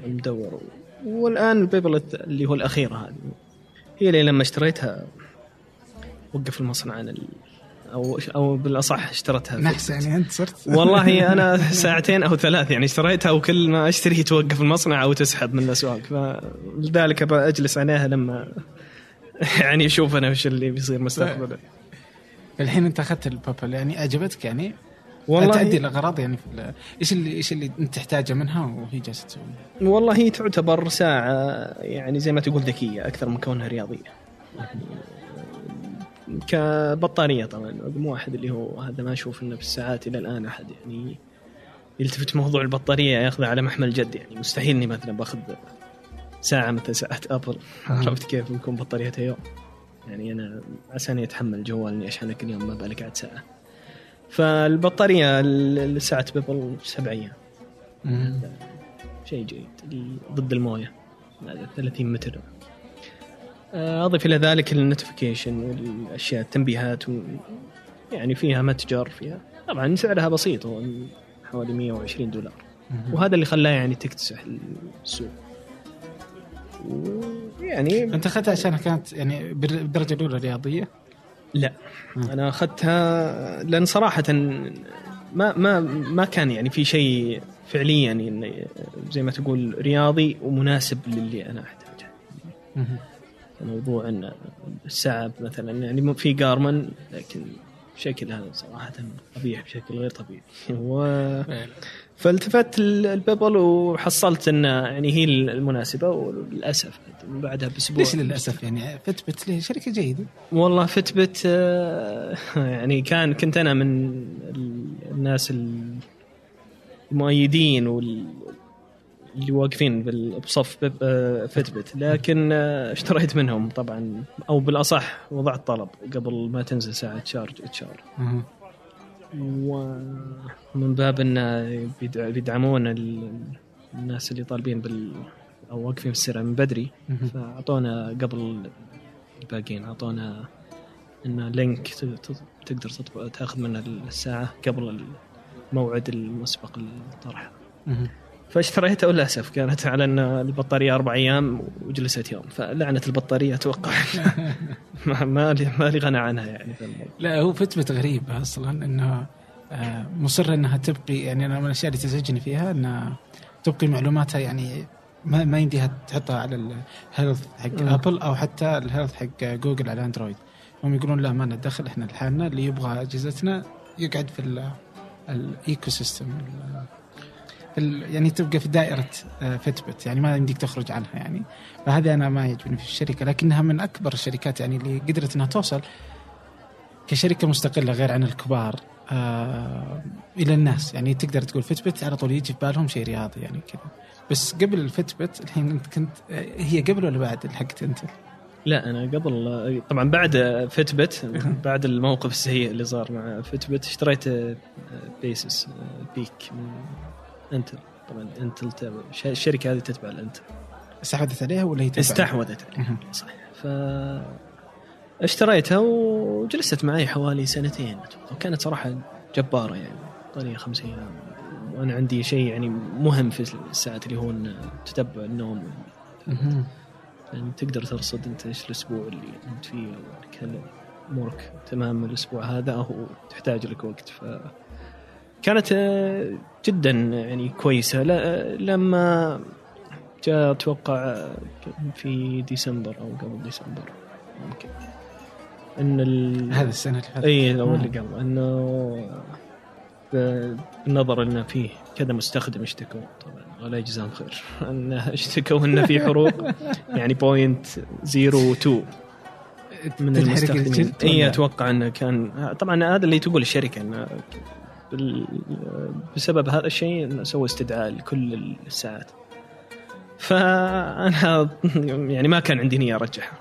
المدور والآن البيبل اللي هو الأخيرة هذه. هي اللي لما اشتريتها وقف المصنع عن ال... أو أو بالأصح اشترتها نحس يعني أنت صرت. والله أنا ساعتين أو ثلاث يعني اشتريتها وكل ما أشتري توقف المصنع أو تسحب من الأسواق. فلذلك أجلس عليها لما يعني أشوف أنا وش اللي بيصير مستقبلا. الحين أنت أخذت البابل يعني عجبتك يعني والله تؤدي الأغراض يعني إيش اللي إيش اللي أنت تحتاجه منها وهي جالسة تسوي والله هي تعتبر ساعة يعني زي ما تقول ذكية أكثر من كونها رياضية. يعني كبطارية طبعا رقم واحد اللي هو هذا ما أشوف إنه في الساعات إلى الآن أحد يعني يلتفت موضوع البطارية ياخذها على محمل جد يعني. مستحيل إني مثلا باخذ ساعة مثل ساعة Apple. عرفت كيف يكون بطاريتها يوم؟ يعني أنا عساني أتحمل جوال إني أشحنه كل يوم ما بالك قاعد ساعة. فالبطارية ال- ساعة Pebble سبع أيام. شيء جيد. ضد الموية. هذا 30 متر. آه، اضف إلى ذلك ال notification والأشياء التنبيهات و يعني فيها متجر فيها. طبعا سعرها بسيط هو حوالي 120 دولار. وهذا اللي خلاه يعني تكتسح السوق. يعني أنت أخذتها عشان كانت يعني بال- بالدرجه الأولى رياضية؟ لا. أنا أخذتها لأن صراحة ما ما ما كان يعني في شيء فعليا يعني زي ما تقول رياضي ومناسب للي أنا أحتاجه. موضوع إن الساعة مثلا يعني في جارمن لكن شكلها صراحة قبيح بشكل غير طبيعي. و... فالتفت البيبل وحصلت إن يعني هي المناسبة وللأسف من بعدها بأسبوع. ليش للأسف يعني؟ فتبت ليه؟ شركة جيدة. والله فتبت آه، يعني كان كنت أنا من ال- الناس المؤيدين وال اللي واقفين بصف آه، فتبت لكن آه، اشتريت منهم طبعا أو بالأصح وضعت طلب قبل ما تنزل ساعة Charge HR. ومن باب إن بيدع- بيدعمون ال- الناس اللي طالبين بال أو واقفين في السرعة من بدري. فأعطونا قبل الباقيين أعطونا إن link تقدر تأخذ منه الساعة قبل الموعد المسبق للطرح مهم. فاشتريتها وللاسف كانت على إن البطارية أربع أيام وجلست يوم فلعنة البطارية أتوقع ما ما لي ما لي غنى عنها يعني. لا هو Fitbit غريبة أصلا أنها آه، مصرة أنها تبقي يعني أنا من الأشياء اللي تزعجني فيها أنها تبقي معلوماتها يعني ما ما يمديها تحطها على ال health حق. Apple أو حتى ال health حق جوجل على Android هم يقولون لا ما لنا دخل إحنا لحالنا اللي يبغى أجهزتنا يقعد في ال- الecosystem يعني تبقى في دائرة آه، Fitbit يعني ما يمديك تخرج عنها يعني. فهذه أنا ما يعجبني في الشركة لكنها من أكبر الشركات يعني اللي قدرت إنها توصل كشركة مستقلة غير عن الكبار آه إلى الناس. يعني تقدر تقول فتبت على طول يجي في بالهم شيء رياضي يعني كذا. بس قبل الفتبت الحين أنت كنت آه، هي قبل ولا بعد حقت أنت؟ لا أنا قبل طبعا بعد فتبت بعد الموقف السيء اللي صار مع فتبت اشتريت بيسس بيك من انتل. طبعا انتل تابع- الشركة هذه تتبع الانتل. استحوذت عليها ولا هي تبع؟ استحوذت عليها. صح ف اشتريتها وجلست معي حوالي سنتين أتوقع. كانت صراحة جبارة يعني. طريقة خمس أيام وأنا عندي شيء يعني مهم في الساعات اللي هو تتبع النوم. يعني تقدر ترصد أنت إيش الأسبوع اللي أنت فيه. كان أمورك تمام الأسبوع هذا أو تحتاج لك وقت. ف كانت آه، جدا يعني كويسة. لا لما جاء أتوقع في ديسمبر أو قبل ديسمبر ممكن. إن ال... هذا السنة اللي فاتت. إي مم. اللي قبل. إنه بالنظر انه فيه كذا مستخدم اشتكوا. طبعا الله يجزاهم خير. انه اشتكوا انه في حروق يعني point 02 من المستخدمين. إي ولا؟ أتوقع إنه كان طبعا هذا اللي تقول الشركة إنه بسبب هذا الشيء سووا استدعاء لكل الساعات. فأنا يعني ما كان عندي نية أرجعها.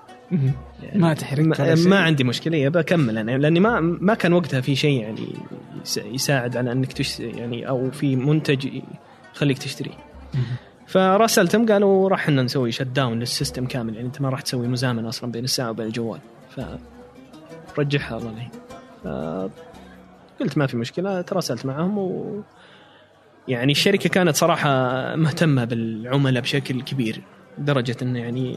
يعني ما تحرق ما؟ ما عندي مشكلة بكمل أنا. لأني ما ما كان وقتها في شيء يعني يس- يساعد على إنك تش يعني أو في منتج يخليك تشتريه مهم. فراسلتهم قالوا راح إن نسوي shutdown لل system كامل. يعني أنت ما راح تسوي مزامنه أصلا بين الساعة وبين الجوال. فرجعها الله قلت ما في مشكلة تراسلت معهم و يعني الشركة كانت صراحة مهتمة بالعملاء بشكل كبير لدرجه انه يعني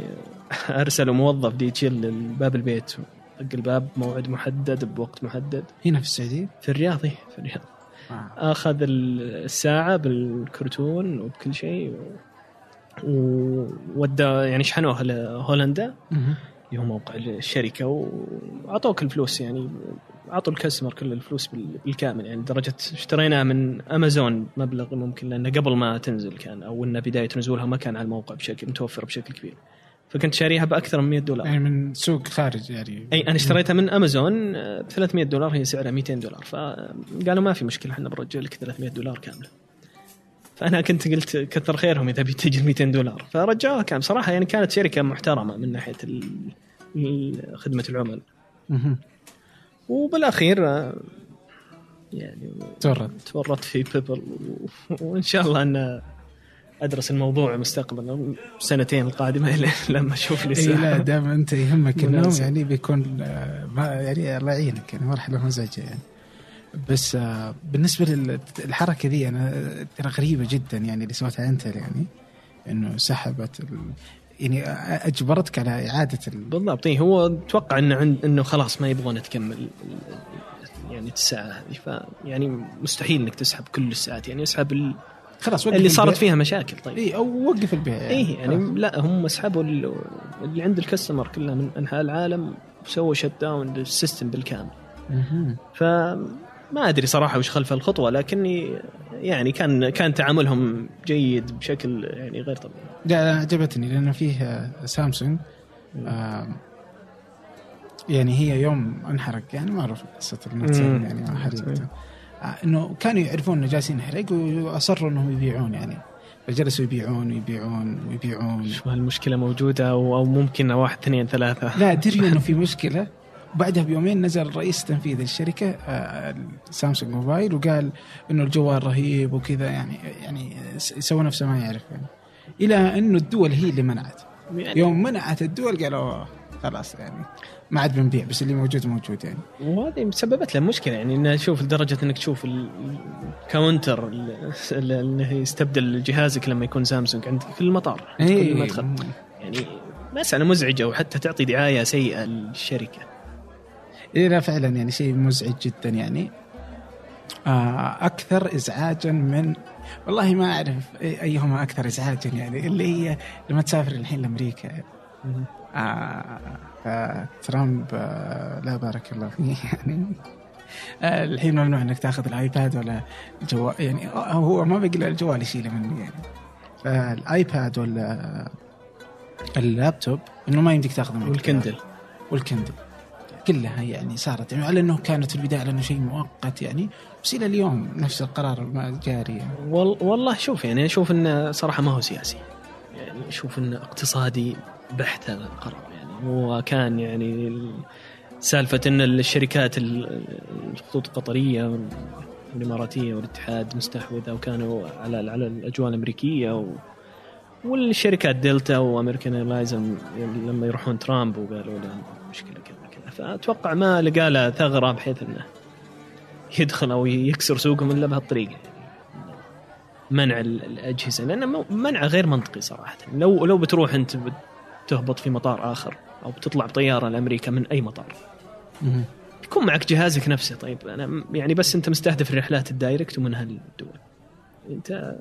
ارسلوا موظف دي يشيل باب البيت طق الباب موعد محدد بوقت محدد هنا في السعودية؟ في الرياض إيه، في الرياض آه. أخذ الساعة بالكرتون وبكل شيء وودى يعني شحنوها لهولندا اللي هو موقع الشركة وأعطوك الفلوس يعني أعطوا الكاستمر كل الفلوس بال- بالكامل يعني درجه اشتريناها من أمازون مبلغ ممكن لأنه قبل ما تنزل كان أو ان بداية نزولها ما كان على الموقع بشكل متوفر بشكل كبير. فكنت شاريها بأكثر من 100 دولار. يعني من سوق خارج يعني. أي أنا اشتريتها من أمازون ب 300 دولار هي سعرها 200 دولار. فقالوا ما في مشكلة إحنا بنرجع لك 300 دولار كاملة. فانا كنت قلت كثر خيرهم إذا بتجي 200 دولار. فرجعوها كان بصراحة يعني كانت شركة محترمة من ناحية خدمة العملاء. وبالأخير آه، يعني تورط. تورطت في بيبل. وإن شاء الله أن أدرس الموضوع مستقبلا سنتين القادمة إلى لما أشوف لي إي لا دام أنت يهمك النوم. يعني بيكون آه، ما يعني الله يعينك يعني مرحله مزعجة يعني. بس آه، بالنسبة للحركه ذي أنا ترى غريبة جدا يعني اللي سوتها انتل يعني إنه سحبت ال... يعني أجبرتك على إعادة ال... بالضبط إيه هو أتوقع إنه عند إنه خلاص ما يبغون تكمل يعني الساعة هذه ف يعني مستحيل إنك تسحب كل الساعات يعني اسحب ال- خلاص وقف اللي صارت. فيها مشاكل طيب اي أو وقف البيع يعني, إيه يعني خلاص. لا هم سحبوا ال- اللي عند ال customer كلها من أنحاء العالم وسووا shutdown لل system بالكامل مهم. فما أدري صراحة وش خلف الخطوة لكني يعني كان كان تعاملهم جيد بشكل يعني غير طبيعي. لا عجبتني لأنه فيه آه، سامسونج يعني هي يوم انحرق يعني معروف قصة النوت 7 مم. يعني ما حرقته. آه، إنه كانوا يعرفون إنه جالسين نحرق وأصروا إنهم يبيعون يعني فجلسوا يبيعون ويبيعون ويبيعون. شو هالمشكلة موجودة أو ممكن واحد اثنين ثلاثة؟ لا دريوا إنه في مشكلة؟ بعدها بيومين نزل رئيس تنفيذي للشركه آه، سامسونج موبايل وقال إنه الجوال رهيب وكذا يعني يعني سوى نفسه ما يعرف. يعني إلى إنه الدول هي اللي منعت. يوم منعت الدول قالوا خلاص يعني ما عاد بنبيع بس اللي موجود موجود يعني. وهذه سببت له مشكلة يعني إنه شوف لدرجة إنك تشوف الكاونتر اللي يستبدل جهازك لما يكون سامسونج عندك في المطار عند كل إيه. مدخل. يعني مساله مزعجة وحتى تعطي دعاية سيئة للشركة. إيه لا فعلا يعني شيء مزعج جدا يعني. آه أكثر ازعاجا من والله ما أعرف أيهما أكثر ازعاجا يعني اللي هي لما تسافر الحين لأمريكا. آه فترامب آه لا بارك الله فيه يعني. آه الحين ممنوع إنك تأخذ الآيباد ولا الجوال يعني هو ما بقي الجوال يشيله مني يعني. فالآيباد ولا اللابتوب إنه ما يمديك تأخذه والكندل. والكندل. كلها يعني صارت يعني على إنه كانت في البداية على إنه شيء مؤقت يعني بس إلى اليوم نفس القرار ما جاري. يعني. وال والله شوف يعني أشوف إنه صراحة ما هو سياسي. يعني أشوف إنه اقتصادي بحت هذا القرار يعني. هو كان يعني ال- سالفة إن الشركات ال- الخطوط القطرية والإماراتية والاتحاد مستحوذة وكانوا على على الأجواء الأمريكية و والشركات دلتا و American Airlines لما يروحون ترامب وقالوا له مشكلة كذا. فأتوقع ما لقى له ثغرة بحيث إنه يدخل أو يكسر سوقهم الا بهالطريقه منع ال- الأجهزة لأن مو- منعه غير منطقي صراحة. لو لو بتروح أنت تهبط في مطار آخر أو بتطلع بطيارة لأمريكا من أي مطار. يكون معك جهازك نفسه. طيب أنا يعني بس أنت مستهدف الرحلات ال direct ومن هالدول. أنت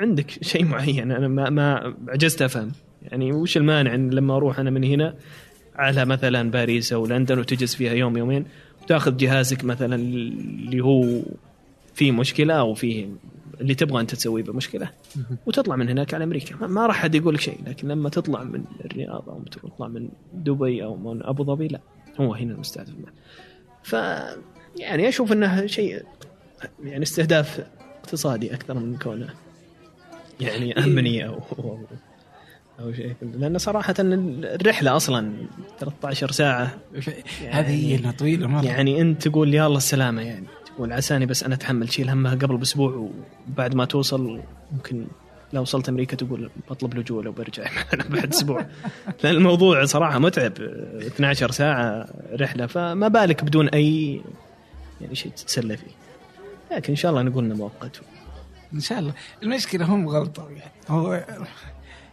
عندك شيء معين أنا ما ما عجزت أفهم. يعني وش المانع لما أروح أنا من هنا على مثلا باريس أو لندن وتجلس فيها يوم يومين وتأخذ جهازك مثلا اللي هو فيه مشكلة أو فيه اللي تبغى أنت تسويه بمشكلة وتطلع من هناك على أمريكا ما- راح حد يقول لك شيء لكن لما تطلع من الرياض أو تطلع من دبي أو من أبو ظبي لا هو هنا المستهدف. ف يعني أشوف إنه شيء يعني استهداف اقتصادي أكثر من كونه يعني أمني أو أو, شيء لأن صراحة الرحلة أصلا 13 ساعة. هذه هي إنها طويلة مرة. يعني أنت تقول يا الله السلامة يعني تقول عساني بس أنا أتحمل. شيل همها قبل بأسبوع وبعد ما توصل ممكن لو وصلت أمريكا تقول بطلب لجوء لو برجع بعد أسبوع. لأن الموضوع صراحة متعب. 12 ساعة رحلة. فما بالك بدون أي يعني شيء تتسلى فيه. لكن إن شاء الله نقول إنه مؤقت. إن شاء الله. المشكلة هم غلطوا. يعني هو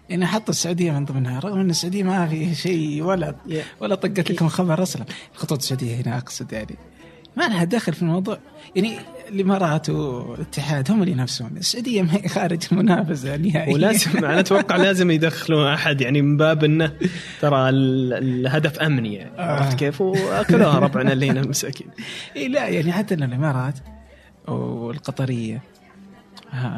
يعني حطوا السعودية من ضمنها رغم إن السعودية ما في شيء ولا ولا طقت لكم خبر أصلا. الخطوط السعودية هنا أقصد يعني. ما لها دخل في الموضوع. يعني الإمارات والاتحاد هم اللي ينافسون. السعودية ما هي خارج المنافسة نهائيا. ولازم أنا أتوقع لازم يدخلون أحد يعني من باب إنه ترى ال- الهدف أمني يعني. عرفت كيف؟ وأكلوها ربعنا اللي هنا المساكين إيه لا يعني حتى إن الإمارات والقطرية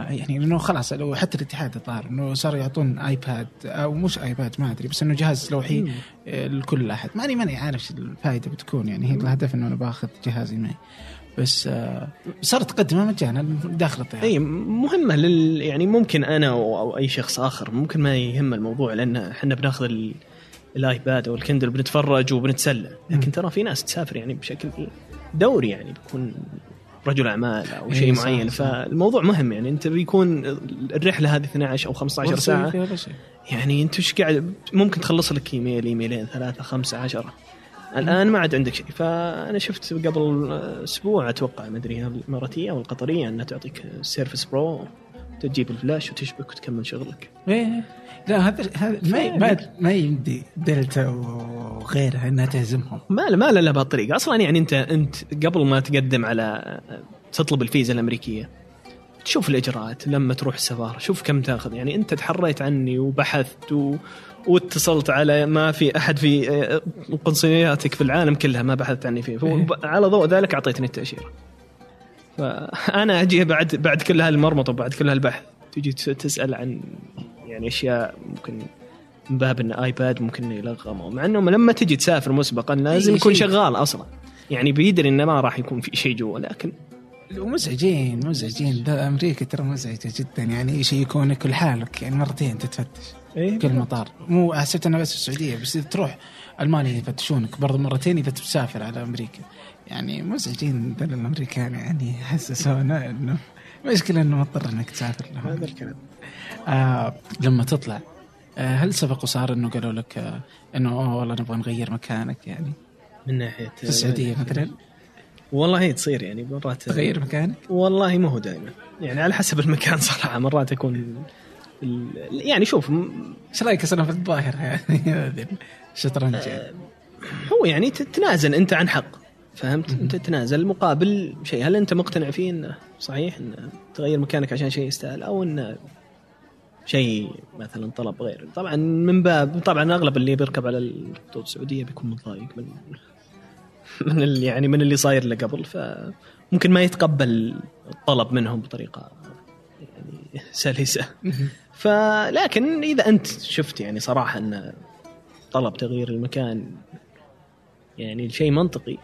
يعني إنه خلاص لو حتى الاتحاد الظاهر إنه صاروا يعطون آيباد أو مش آيباد ما أدري بس إنه جهاز لوحي آه، لكل أحد. ماني ماني عارف الفائده بتكون يعني هي الهدف إنه أنا باخذ جهازي معي. بس آه، صارت تقدمها مجانا داخل الطيارة. إي مهمة لل يعني ممكن أنا أو أي شخص آخر ممكن ما يهم الموضوع لأن إحنا بناخذ ال- ال iPad أو ال Kindle بنتفرج وبنتسلى. لكن ترى في ناس تسافر يعني بشكل دوري يعني بيكون رجل أعمال أو شيء إيه، معين. صح. فالموضوع مهم يعني. أنت بيكون الرحلة هذه 12 أو 15 ساعة. يعني أنت وش قاعد ممكن تخلص لك إيميل إيميلين ثلاثة خمسة عشرة. الآن ما عاد عندك شيء. فأنا شفت قبل أسبوع أتوقع ما أدري الإماراتية أو القطرية أنها تعطيك Surface Pro تجيب الفلاش وتشبك وتكمل شغلك. إيه. لا هذا هذا ما ما, ما يمدي دلتا وغيرها إنها تهزمهم. ما ما لا بهالطريقه أصلا يعني انت أنت قبل ما تقدم على تطلب الفيزا الأمريكية تشوف الإجراءات لما تروح السفارة شوف كم تأخذ. يعني أنت تحريت عني وبحثت و... واتصلت على ما في أحد في آه، قنصلياتك في العالم كلها ما بحثت عني فيه. إيه. على ضوء ذلك أعطيتني التاشيره فأنا أجي بعد بعد كل هالمرمطه وبعد كل هالبحث تجي تسأل عن يعني أشياء ممكن من باب ان آيباد ممكن يلغم مع إنه لما تجي تسافر مسبقا لازم يكون. شغال أصلا. يعني بيدري إنه ما راح يكون في شيء جوا لكن ومزعجين مزعجين. ده أمريكا ترى مزعجة جدا. يعني يشيكونك لحالك يعني مرتين تتفتش إيه؟ كل مطار مو حسيت انه بس في السعودية بس اذا تروح ألمانيا يفتشونك. برضه مرتين اذا تسافر على أمريكا. يعني مزعجين ذول الأمريكان يعني حسسونا انه مشكلة إنه مضطر إنك تسافر لهم. هذا الكلام آه لما تطلع آه، هل سبق وصار إنه قالوا لك آه، إنه أوه والله نبغى نغير مكانك يعني من ناحية في السعودية مثلا والله هي تصير يعني مرات تغير مكانك؟ والله ما هو دائما يعني على حسب المكان صراحة مرات أكون ال- يعني شوف إيش رأيك أصلا في الظاهر يعني الشطرنج يعني. هو يعني تتنازل أنت عن حق فهمت؟ أنت تتنازل مقابل شيء، هل أنت مقتنع فيه إنه صحيح إنه تغير مكانك عشان شيء يستاهل أو إنه شيء مثلا طلب غير. طبعا من باب طبعا أغلب اللي بيركب على الخطوط السعودية بيكون متضايق من من اللي يعني من اللي صاير له قبل فممكن ما يتقبل الطلب منهم بطريقة يعني سلسة. فلكن إذا أنت شفت يعني صراحة إن طلب تغيير المكان يعني شيء منطقي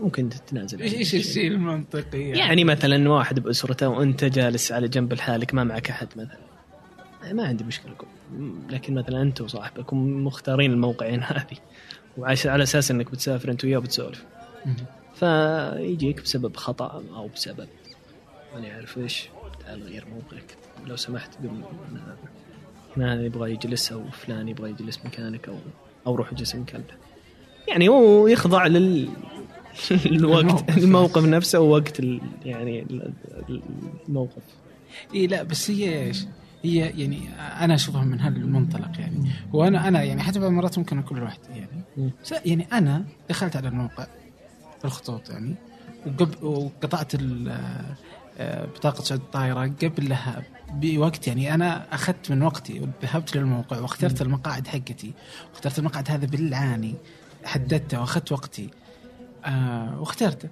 ممكن- تتنازل. إيش عن إيش شيء. الشيء المنطقي يعني, يعني مثلا واحد بأسرته وأنت جالس على جنب لحالك ما معك أحد مثلا. ما عندي مشكلة لكن مثلا أنت وصاحبك مختارين الموقعين هذه وعايش على أساس إنك بتسافر أنت وياه وبتسولف مهم. فيجيك بسبب خطأ أو بسبب ماني عارف إيش تعال غير موقعك لو سمحت أنا- هنا يبغى يجلس أو فلان يبغى يجلس مكانك أو أو روح اجلس مكانه يعني هو يخضع لل الوقت الموقف. نفسه ووقت ال... يعني ال- الموقف اي لا بس هي إيش؟ هي يعني أنا أشوفها من هالمنطلق يعني. وأنا أنا يعني حتى بعض المرات ممكن اكون لوحدي يعني. بس يعني أنا دخلت على الموقع الخطوط يعني وقطعت آه، بطاقة سعود الطائرة قبلها بوقت يعني. أنا أخذت من وقتي وذهبت للموقع واخترت المقاعد حقتي واخترت المقعد هذا بالعاني حددته وأخذت وقتي آه واخترته.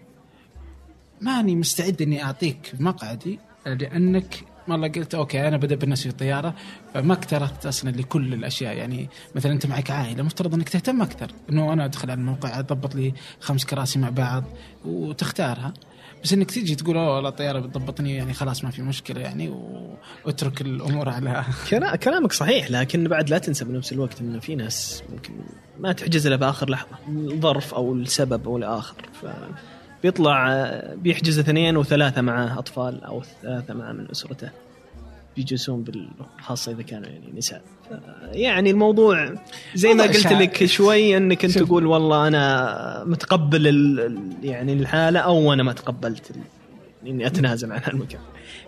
ماني مستعد إني أعطيك مقعدي لأنك والله قلت أوكي أنا بدأ بالناس في الطيارة فما اكترثت أصلا لكل الأشياء. يعني مثلا أنت معك عائلة مفترض أنك تهتم أكثر إنه أنا أدخل على الموقع أضبط لي خمس كراسي مع بعض وتختارها. بس إنك تيجي تقول أوه والله الطيارة بتضبطني يعني خلاص ما في مشكلة يعني واترك الأمور على كلا- كلامك صحيح لكن بعد لا تنسى بنفس الوقت انه في ناس ممكن ما تحجز إلا بآخر لحظة الظرف أو السبب أو الآخر. ف بيطلع بيحجز اثنين وثلاثة معاه أطفال أو ثلاثة معاه من أسرته. بيجلسون بال- خاصه إذا كانوا يعني نساء. يعني الموضوع زي ما قلت لك شوي أنك أنت. تقول والله أنا متقبل ال- يعني الحالة أو أنا ما تقبلت ال- إني أتنازل عن هالمكان.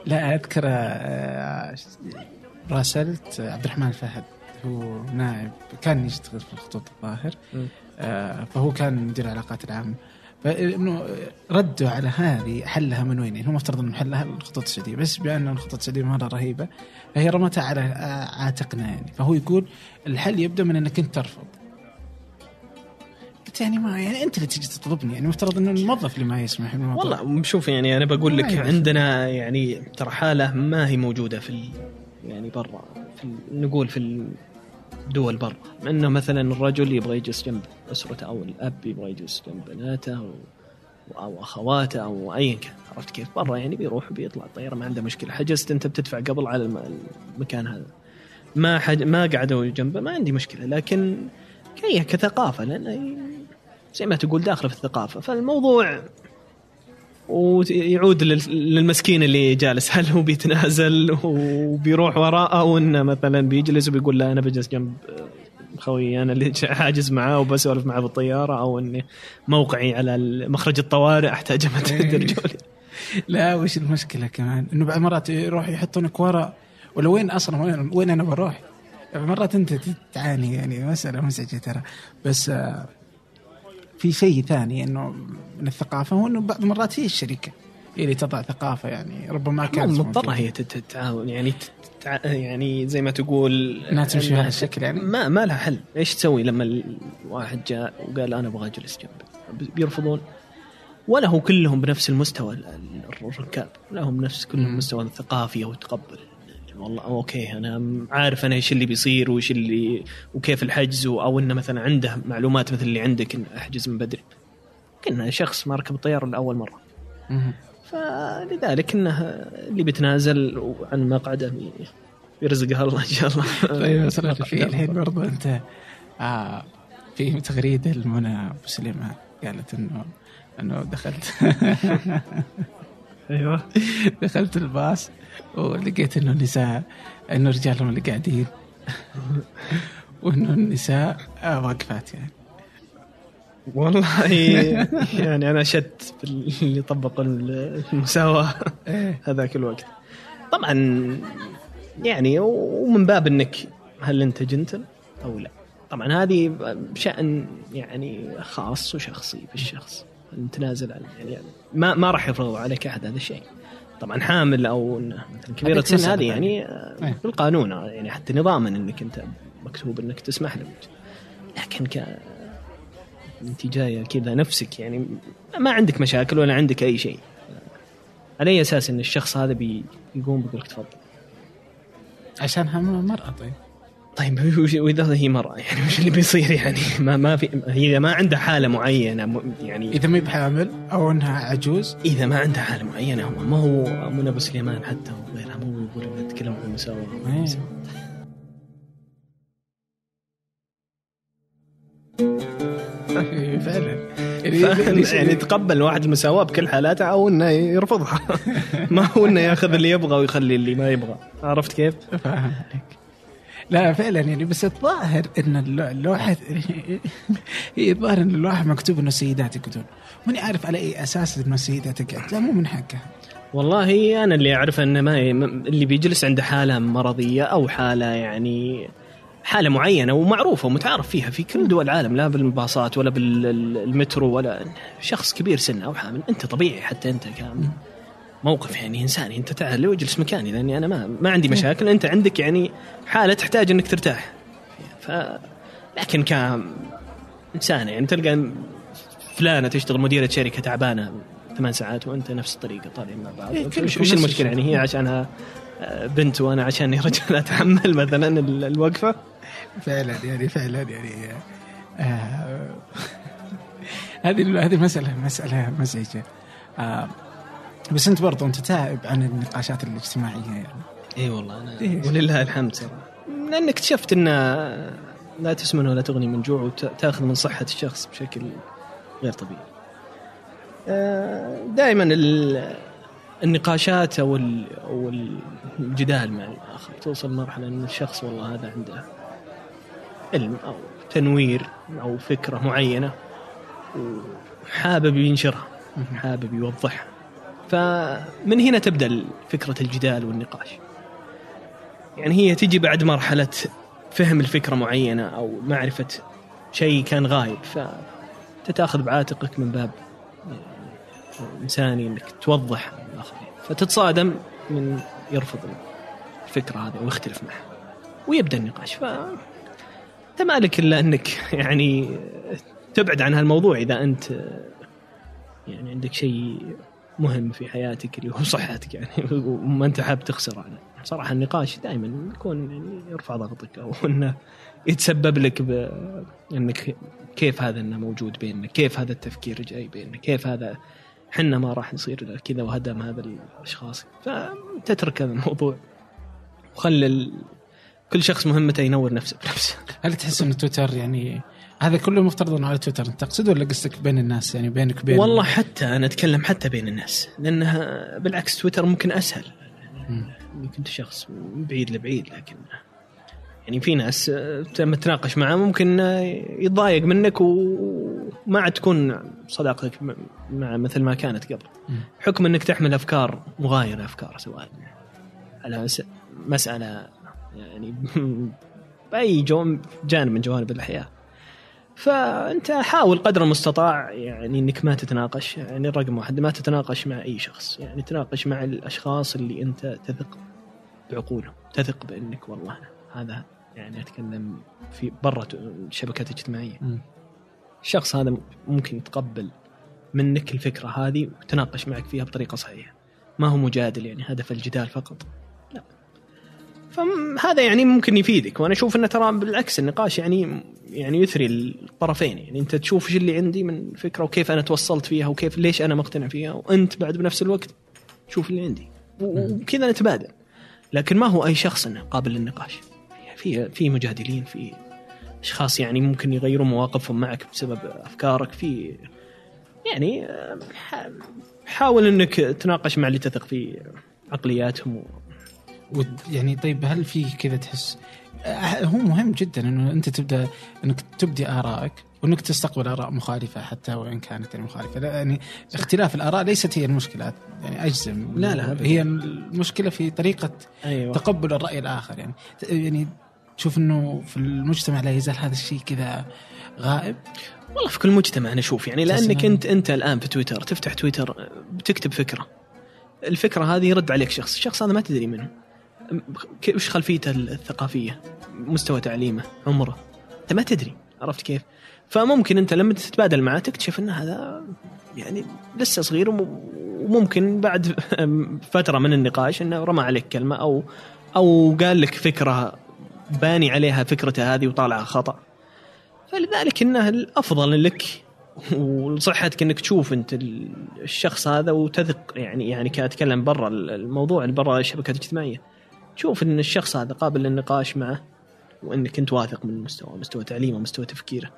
لا أذكر آه، راسلت عبد الرحمن الفهد هو نائب كان يشتغل في الخطوط الظاهر. آه، فهو كان مدير العلاقات العامه فإنه ردوا على هذه حلها من وين؟ يعني هو مفترض إنه حلها الخطوط السعوديه بس بأن الخطوط السعوديه مرة رهيبة فهي رمتها على عاتقنا يعني فهو يقول الحل يبدا من إنك أنت ترفض. قلت يعني ما يعني أنت اللي تجي تطلبني يعني مفترض إنه الموظف اللي ما يسمح بالموضوع والله شوف يعني أنا بقول لك. عندنا يعني ترى حالة ما هي موجودة في يعني برا في نقول في الدول برا. انه مثلا الرجل يبغى يجلس جنب أسرته أو الأب يبغى يجلس جنب بناته أو أو أخواته أو ايا كان. عرفت كيف؟ برا يعني بيروح بيطلع الطياره ما عنده مشكلة. حجزت أنت بتدفع قبل على الم- المكان هذا. ما حج... ما قعدوا جنبه ما عندي مشكلة. لكن هي كثقافة لأن زي ما تقول داخله في الثقافة. فالموضوع ويعود لل- للمسكين اللي جالس. هل هو بيتنازل وبيروح وراءه؟ وانه مثلا بيجلس وبيقول لا أنا بجلس جنب خوي أنا اللي حاجز معاه وبسولف معاه بالطيارة أو إني موقعي على مخرج الطوارئ احتاج متى ترجعوا لي لا وش المشكلة كمان؟ إنه بعض مرات يروح يحطونك ورا ولا وين أصلا؟ وين, وين أنا بروح؟ مرات أنت تعاني يعني مسألة مزعجه ترى. بس آه، في شيء ثاني إنه من الثقافة هو إنه بعض المرات هي الشركة هي اللي تضع ثقافة يعني ربما كانت مضطرة هي تت- تتعاون يعني تتع... يعني زي ما تقول انها تمشي بهذا الشكل يعني؟ ما ما لها حل. إيش تسوي لما الواحد جاء وقال أنا أبغى أجلس جنبك بيرفضون. ولا هو كلهم بنفس المستوى ال- ال- الركاب لا هم نفس كلهم. مستوى الثقافي أو التقبل. والله أوكي أنا عارف أنا إيش اللي بيصير وإيش اللي وكيف الحجز أو إنه مثلا عنده معلومات مثل اللي عندك إن أحجز من بدري. كنا شخص ما ركب الطيارة لأول مرة. فلذلك إنه اللي بيتنازل عن مقعده بيرزقها الله إن شاء الله. طيب في الحين برضو أنت آه في تغريدة لمنى أبو سليمان قالت إنه إنه دخلت. أيوه. دخلت الباص ولقيت إنه النساء إنه رجالهم اللي قاعدين. وإنه النساء آه، واقفات يعني. والله يعني أنا شت اللي طبقوا المساواة إيه. هذاك الوقت. طبعا يعني ومن باب إنك هل أنت جنتل أو لا. طبعا هذه بشأن يعني خاص وشخصي بالشخص. نتنازل عن يعني ما ما راح يفرضوا عليك أحد هذا الشيء. طبعا حامل أو مثلا كبيرة سن هذه يعني إيه. بالقانون يعني حتى نظاما إنك أنت مكتوب إنك تسمح له لكن ك انت جاية كذا نفسك يعني ما عندك مشاكل ولا عندك أي شيء. على أي أساس إن الشخص هذا بيقوم بيقول لك تفضل؟ عشانها مرأة طيب. طيب وإذا هي مرأة يعني وش اللي بيصير؟ يعني ما ما في هي ما عندها حالة معينة م- يعني إذا ما بحامل أو إنها عجوز؟ إذا ما عندها حالة معينة هو ما هو منى ابو سليمان حتى وغيرها مو يقول إنها تتكلم عن المساواة. إيه. فعلا. يعني يتقبل واحد المساواة بكل حالاتها أو إنه يرفضها. ما هو إنه ياخذ اللي يبغى ويخلي اللي ما يبغى. عرفت كيف؟ فاهم عليك. لا فعلا يعني بس الظاهر إن اللو- اللوحة هي الظاهر إن اللوحة مكتوب إنه السيدات يقعدون ماني عارف على أي أساس إنه السيدات لا مو من حقها. والله أنا اللي اعرفه إنه ما اللي بيجلس عنده حالة مرضية أو حالة يعني حالة معينة ومعروفة ومتعارف فيها في كل دول العالم لا بالباصات ولا بالمترو ولا شخص كبير سن أو حامل أنت طبيعي حتى أنت كان موقف يعني انساني أنت تعال واجلس مكاني؟ لأني أنا ما ما عندي مشاكل. أنت عندك يعني حالة تحتاج إنك ترتاح. ف لكن كإنسانة يعني تلقى فلانة تشتغل مديرة شركة تعبانة ثمان ساعات وأنت نفس الطريقة طالعين مع بعض. إيه، وش الشيء. يعني؟ هي عشانها آه، بنت وأنا عشاني رجل أتحمل مثلا ال- الوقفة؟ فعلا يعني فعلا يعني آه هذه هذه مسألة مسألة مزعجة. آه بس انت برضو انت تائب عن النقاشات الاجتماعية يعني إي والله أنا إيه. ولله الحمد لأن اكتشفت إن لا تسمن ولا تغني من جوع وتاخذ من صحة الشخص بشكل غير طبيعي. دائما النقاشات أو أو الجدال مع الآخر توصل مرحله إن الشخص والله هذا عنده علم أو تنوير أو فكرة معينة وحابب ينشرها حابب يوضحها فمن هنا تبدأ فكرة الجدال والنقاش. يعني هي تجي بعد مرحلة فهم الفكرة معينة أو معرفة شيء كان غايب فتتأخذ بعاتقك من باب إنساني إنك توضح الآخرين. فتتصادم من يرفض الفكرة هذه ويختلف معها. ويبدأ النقاش. ف مالك إلا أنك يعني تبعد عن هالموضوع إذا أنت يعني عندك شيء مهم في حياتك اللي هو صحتك يعني. وما انت حاب تخسر عنه. صراحة النقاش دائما يكون يعني يرفع ضغطك أو إنه يتسبب لك بانك كيف هذا إنه موجود بيننا كيف هذا التفكير جاي بيننا كيف هذا حنا ما راح نصير كذا وهدم هذا الأشخاص. فتترك هذا الموضوع. وخلي. كل شخص مهمته ينور نفسه بنفسه. هل تحس إن تويتر يعني هذا كله مفترض إنه على تويتر. أنت تقصد ولا قصدك بين الناس؟ يعني بينك وبين والله حتى أنا أتكلم حتى بين الناس. لأنها بالعكس تويتر ممكن أسهل. مم. انك أنت شخص بعيد لبعيد لكن يعني في ناس لما تتناقش معه ممكن يتضايق منك وما عاد تكون صداقتك مع مثل ما كانت قبل. حكم إنك تحمل أفكار مغايره أفكار سواء. على مسألة يعني بأي جانب من جوانب الحياة فأنت حاول قدر المستطاع يعني إنك ما تتناقش يعني رقم واحد ما تتناقش مع أي شخص يعني تناقش مع الأشخاص اللي أنت تثق بعقولهم تثق بإنك والله هذا يعني أتكلم في برا الشبكات الاجتماعيه. الشخص هذا ممكن يتقبل منك الفكرة هذه ويتناقش معك فيها بطريقة صحيحة ما هو مجادل يعني هدف الجدال فقط فهذا يعني ممكن يفيدك. وأنا أشوف إنه ترى بالعكس النقاش يعني يعني يثري الطرفين. يعني أنت تشوف إيش اللي عندي من فكرة وكيف أنا توصلت فيها وكيف ليش أنا مقتنع فيها وأنت بعد بنفس الوقت شوف اللي عندي. وكذا نتبادل. لكن ما هو أي شخص إنه قابل للنقاش. في في مجادلين في أشخاص يعني ممكن يغيرون مواقفهم معك بسبب أفكارك. في يعني آه، حاول إنك تناقش مع اللي تثق في عقلياتهم يعني طيب هل في كذا تحس؟ آه، هو مهم جدا إنه أنت تبدأ إنك تبدي آرائك وإنك تستقبل آراء مخالفة حتى وإن كانت يعني مخالفة. لا يعني اختلاف الآراء ليست هي المشكلة يعني أجزم. لا، لا،. هي المشكلة في طريقة أيوه. تقبل الرأي الآخر يعني يعني تشوف إنه في المجتمع لا يزال هذا الشيء كذا غائب؟ والله في كل مجتمع أنا أشوف يعني لأنك انت أنت الآن في تويتر تفتح تويتر بتكتب فكرة. الفكرة هذه يرد عليك شخص الشخص هذا ما تدري منه. وش خلفيته الثقافية؟ مستوى تعليمه عمره. أنت ما تدري عرفت كيف؟ فممكن أنت لما تتبادل معه تكتشف إن هذا يعني لسه صغير وم- وممكن بعد فترة من النقاش إنه رمى عليك كلمة أو أو قال لك فكرة باني عليها فكرته هذه وطالعة خطأ. فلذلك إنه الأفضل لك ولصحتك إنك تشوف أنت ال- الشخص هذا وتثق يعني يعني كأتكلم برا الموضوع برا الشبكات الاجتماعية. تشوف إن الشخص هذا قابل للنقاش معه وإنك أنت واثق من مستوى مستوى تعليمه مستوى تفكيره.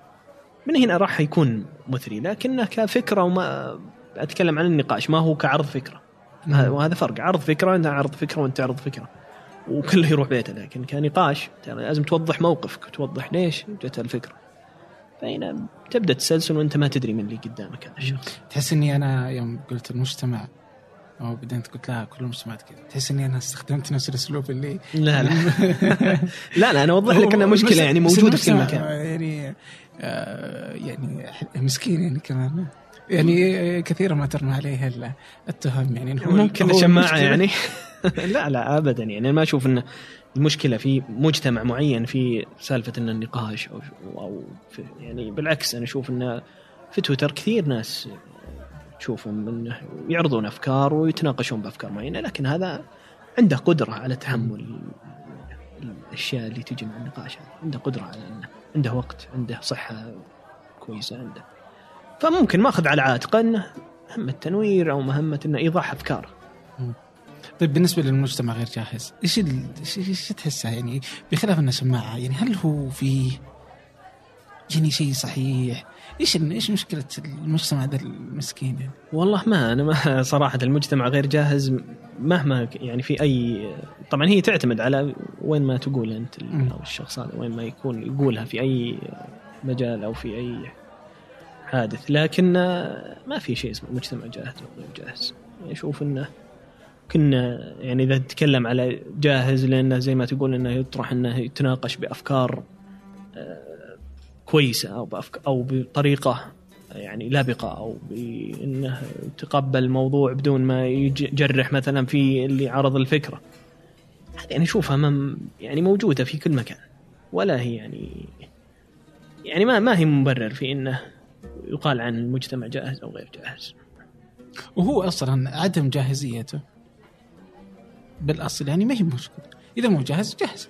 من هنا راح يكون مثري لكنه كفكرة وما أتكلم عن النقاش ما هو كعرض فكرة. هذا- وهذا فرق عرض فكرة انت عرض فكرة وأنت تعرض فكرة. وكله يروح بيته لكن كنقاش ترى لازم توضح موقفك وتوضح ليش جت الفكرة فهنا تبدأ تسلسل وأنت ما تدري من اللي قدامك هذا الشخص. تحس إني أنا يوم قلت المجتمع أو بعدين قلت لا كل المجتمعات كذا. تحس إني أنا استخدمت نفس الأسلوب اللي لا لا. لا لا أنا اوضح لك إنها مشكلة يعني موجودة في كل مكان. يعني آه يعني مسكين يعني كمان. يعني كثيرا ما ترمى عليه ال- التهم يعني. هو- ممكن المشكلة. يعني. لا لا ابدا يعني. أنا ما أشوف إن المشكلة في مجتمع معين في سالفة إن النقاش أو أو يعني بالعكس أنا أشوف انه في تويتر كثير ناس تشوفهم انه يعرضون أفكار ويتناقشون بأفكار معينة لكن هذا عنده قدرة على تحمل الأشياء اللي تجي مع النقاش هذا. عنده قدرة على إنه عنده وقت عنده صحة كويسة عنده. فممكن ماخذ على عاتقه إنه مهمه تنوير أو مهمه إنه ايضاح أفكاره. طيب بالنسبة للمجتمع غير جاهز إيش إيش تحسه؟ يعني بخلاف إنه سماعه يعني هل هو في يعني شيء صحيح. إيش إيش مشكلة المجتمع ذا المسكين يعني؟ والله ما أنا ما صراحة المجتمع غير جاهز مهما يعني في أي طبعا هي تعتمد على وين ما تقول أنت. أو الشخص هذا وين ما يكون يقولها في أي مجال أو في أي حادث. لكن ما في شيء اسمه مجتمع جاهز أو غير جاهز. يعني أشوف إنه كنا يعني إذا تتكلم على جاهز لأنه زي ما تقول إنه يطرح إنه يتناقش بأفكار آه، كويسة أو بأفك أو بطريقة يعني لبقه أو بإنه يتقبل الموضوع بدون ما يج- يجرح مثلا في اللي عرض الفكرة. هذه أنا أشوفها يعني موجودة في كل مكان ولا هي يعني يعني ما ما هي مبرر في إنه يقال عن المجتمع جاهز أو غير جاهز. وهو أصلا عدم جاهزيته بالأصل يعني ما هي مشكلة إذا مو جاهز جاهز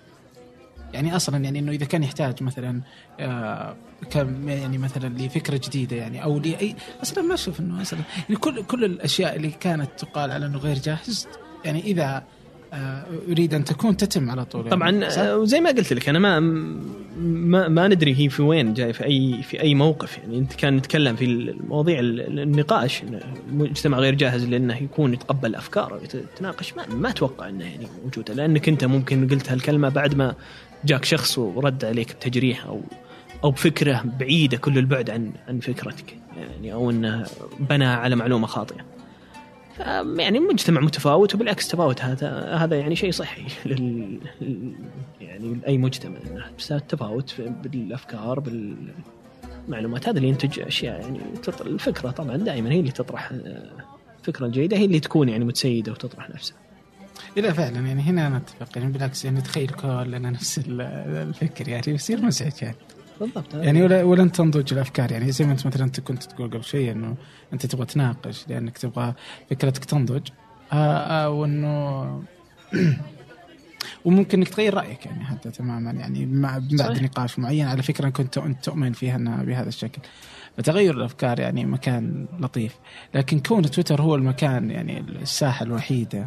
يعني أصلا يعني إنه إذا كان يحتاج مثلا آه كم يعني مثلا لفكرة جديدة يعني أو لاي أصلا ما أشوف إنه أصلا يعني كل كل الأشياء اللي كانت تقال على إنه غير جاهز يعني إذا آه أريد أن تكون تتم على طول طبعا يعني صح؟ آه، وزي ما قلت لك أنا ما ما, ما ندري هي في وين جاي في أي في أي موقف يعني أنت كان نتكلم في المواضيع ال- النقاش إن المجتمع غير جاهز لأنه يكون يتقبل أفكار ويتناقش ما, ما أتوقع انها يعني موجودة لأنك أنت ممكن قلت هالكلمة بعد ما جاك شخص ورد عليك بتجريح أو أو بفكرة بعيدة كل البعد عن عن فكرتك يعني أو إنه بنى على معلومة خاطئة. يعني المجتمع متفاوت وبالعكس تفاوت هذا هذا يعني شيء صحي لل يعني لأي مجتمع بس التفاوت بالأفكار بالمعلومات هذا اللي ينتج أشياء يعني الفكرة طبعا دائما هي اللي تطرح آه، الفكرة الجيده هي اللي تكون يعني متسيدة وتطرح نفسها. لا فعلا يعني هنا نتفق يعني بالعكس يعني تخيل كلنا نفس ال- الفكر يعني يصير مزعج يعني. بالضبط. يعني ولا ولن تنضج الأفكار يعني زي ما أنت مثلا أنت كنت تقول قبل شوي إنه أنت تبغى تناقش لأنك تبغى فكرتك تنضج آه آه وإنه وممكن إنك تغير رأيك يعني حتى تماما يعني مع بعد. نقاش معين على فكرة كنت أنت تؤمن فيها إنها بهذا الشكل. فتغير الأفكار يعني مكان لطيف. لكن كون تويتر هو المكان يعني الساحة الوحيدة.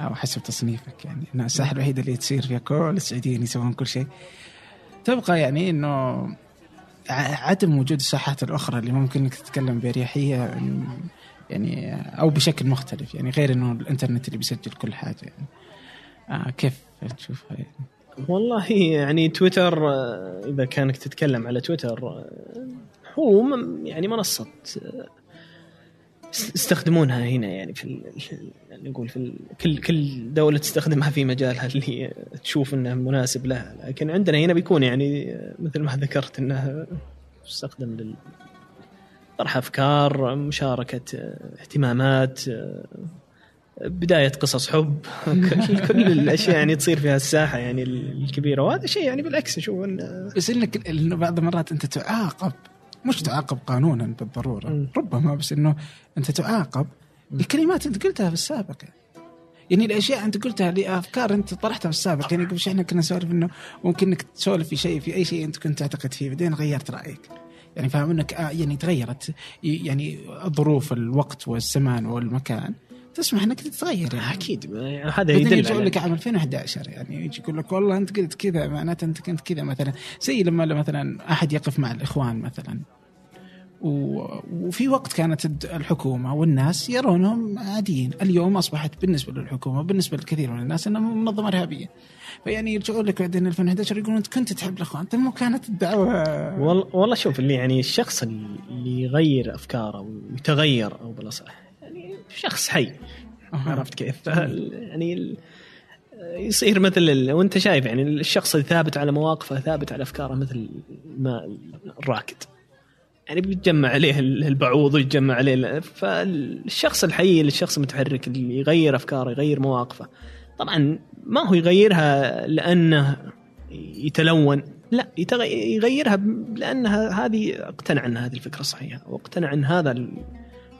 أو حسب تصنيفك يعني. انها الساحه الوحيده اللي تصير فيها كل السعوديين يسوون كل شيء. تبقى يعني إنه عدم وجود الساحات الأخرى اللي ممكن إنك تتكلم بأريحية يعني أو بشكل مختلف يعني غير إنه الإنترنت اللي بيسجل كل حاجة يعني. آه كيف تشوفها يعني؟ والله يعني تويتر آه، إذا كانك تتكلم على تويتر آه، هو يعني منصة آه، يستخدمونها هنا يعني في يعني نقول في كل كل دولة تستخدمها في مجالها اللي تشوف إنه مناسب لها. لكن عندنا هنا بيكون يعني مثل ما ذكرت إنه تستخدم لل طرح أفكار مشاركة اهتمامات بداية قصص حب. كل, الأشياء يعني تصير في هالساحه يعني الكبيرة. وهذا شيء يعني بالعكس أشوف إنه بس إنك إنه بعض المرات أنت تعاقب مش تعاقب قانونا بالضرورة. مم. ربما بس إنه أنت تعاقب لكلمات أنت قلتها في السابق. يعني الأشياء أنت قلتها لأفكار أنت طرحتها في السابق. يعني قبل إحنا كنا نسولف إنه ممكن إنك تسولف في شيء في أي شيء أنت كنت تعتقد فيه بعدين غيرت رأيك. يعني فاهم إنك آه يعني تغيرت يعني ظروف الوقت والزمان والمكان. تسمح إنك تتغير يعني أكيد هذا يدل على لك عام 2011 يعني يجي يقول لك والله أنت قلت كذا معناته أنت كنت كذا مثلا. زي لما مثلا أحد يقف مع الإخوان مثلا. وفي وقت كانت الحكومة والناس يرونهم عاديين، اليوم أصبحت بالنسبة للحكومة وبالنسبة لكثير من الناس انها منظمة إرهابية. فيعني يرجعون لك بعدين 2011 يقولون أنت كنت تحب الإخوان، طيب مو كانت الدعوة. والله والله شوف اللي يعني الشخص اللي يغير أفكاره ويتغير أو بالأصح يعني شخص حي. عرفت كيف؟ يعني ال- يصير مثل ال- وانت شايف يعني الشخص اللي ثابت على مواقفه ثابت على أفكاره مثل ما الراكد يعني بيتجمع عليه ال- البعوض ويتجمع عليه ال- فالشخص الحي الشخص المتحرك اللي يغير أفكاره يغير مواقفه طبعا ما هو يغيرها لأنه يتلون لا يغيرها لأنها هذه اقتنع أن هذه الفكرة صحيحة واقتنع أن هذا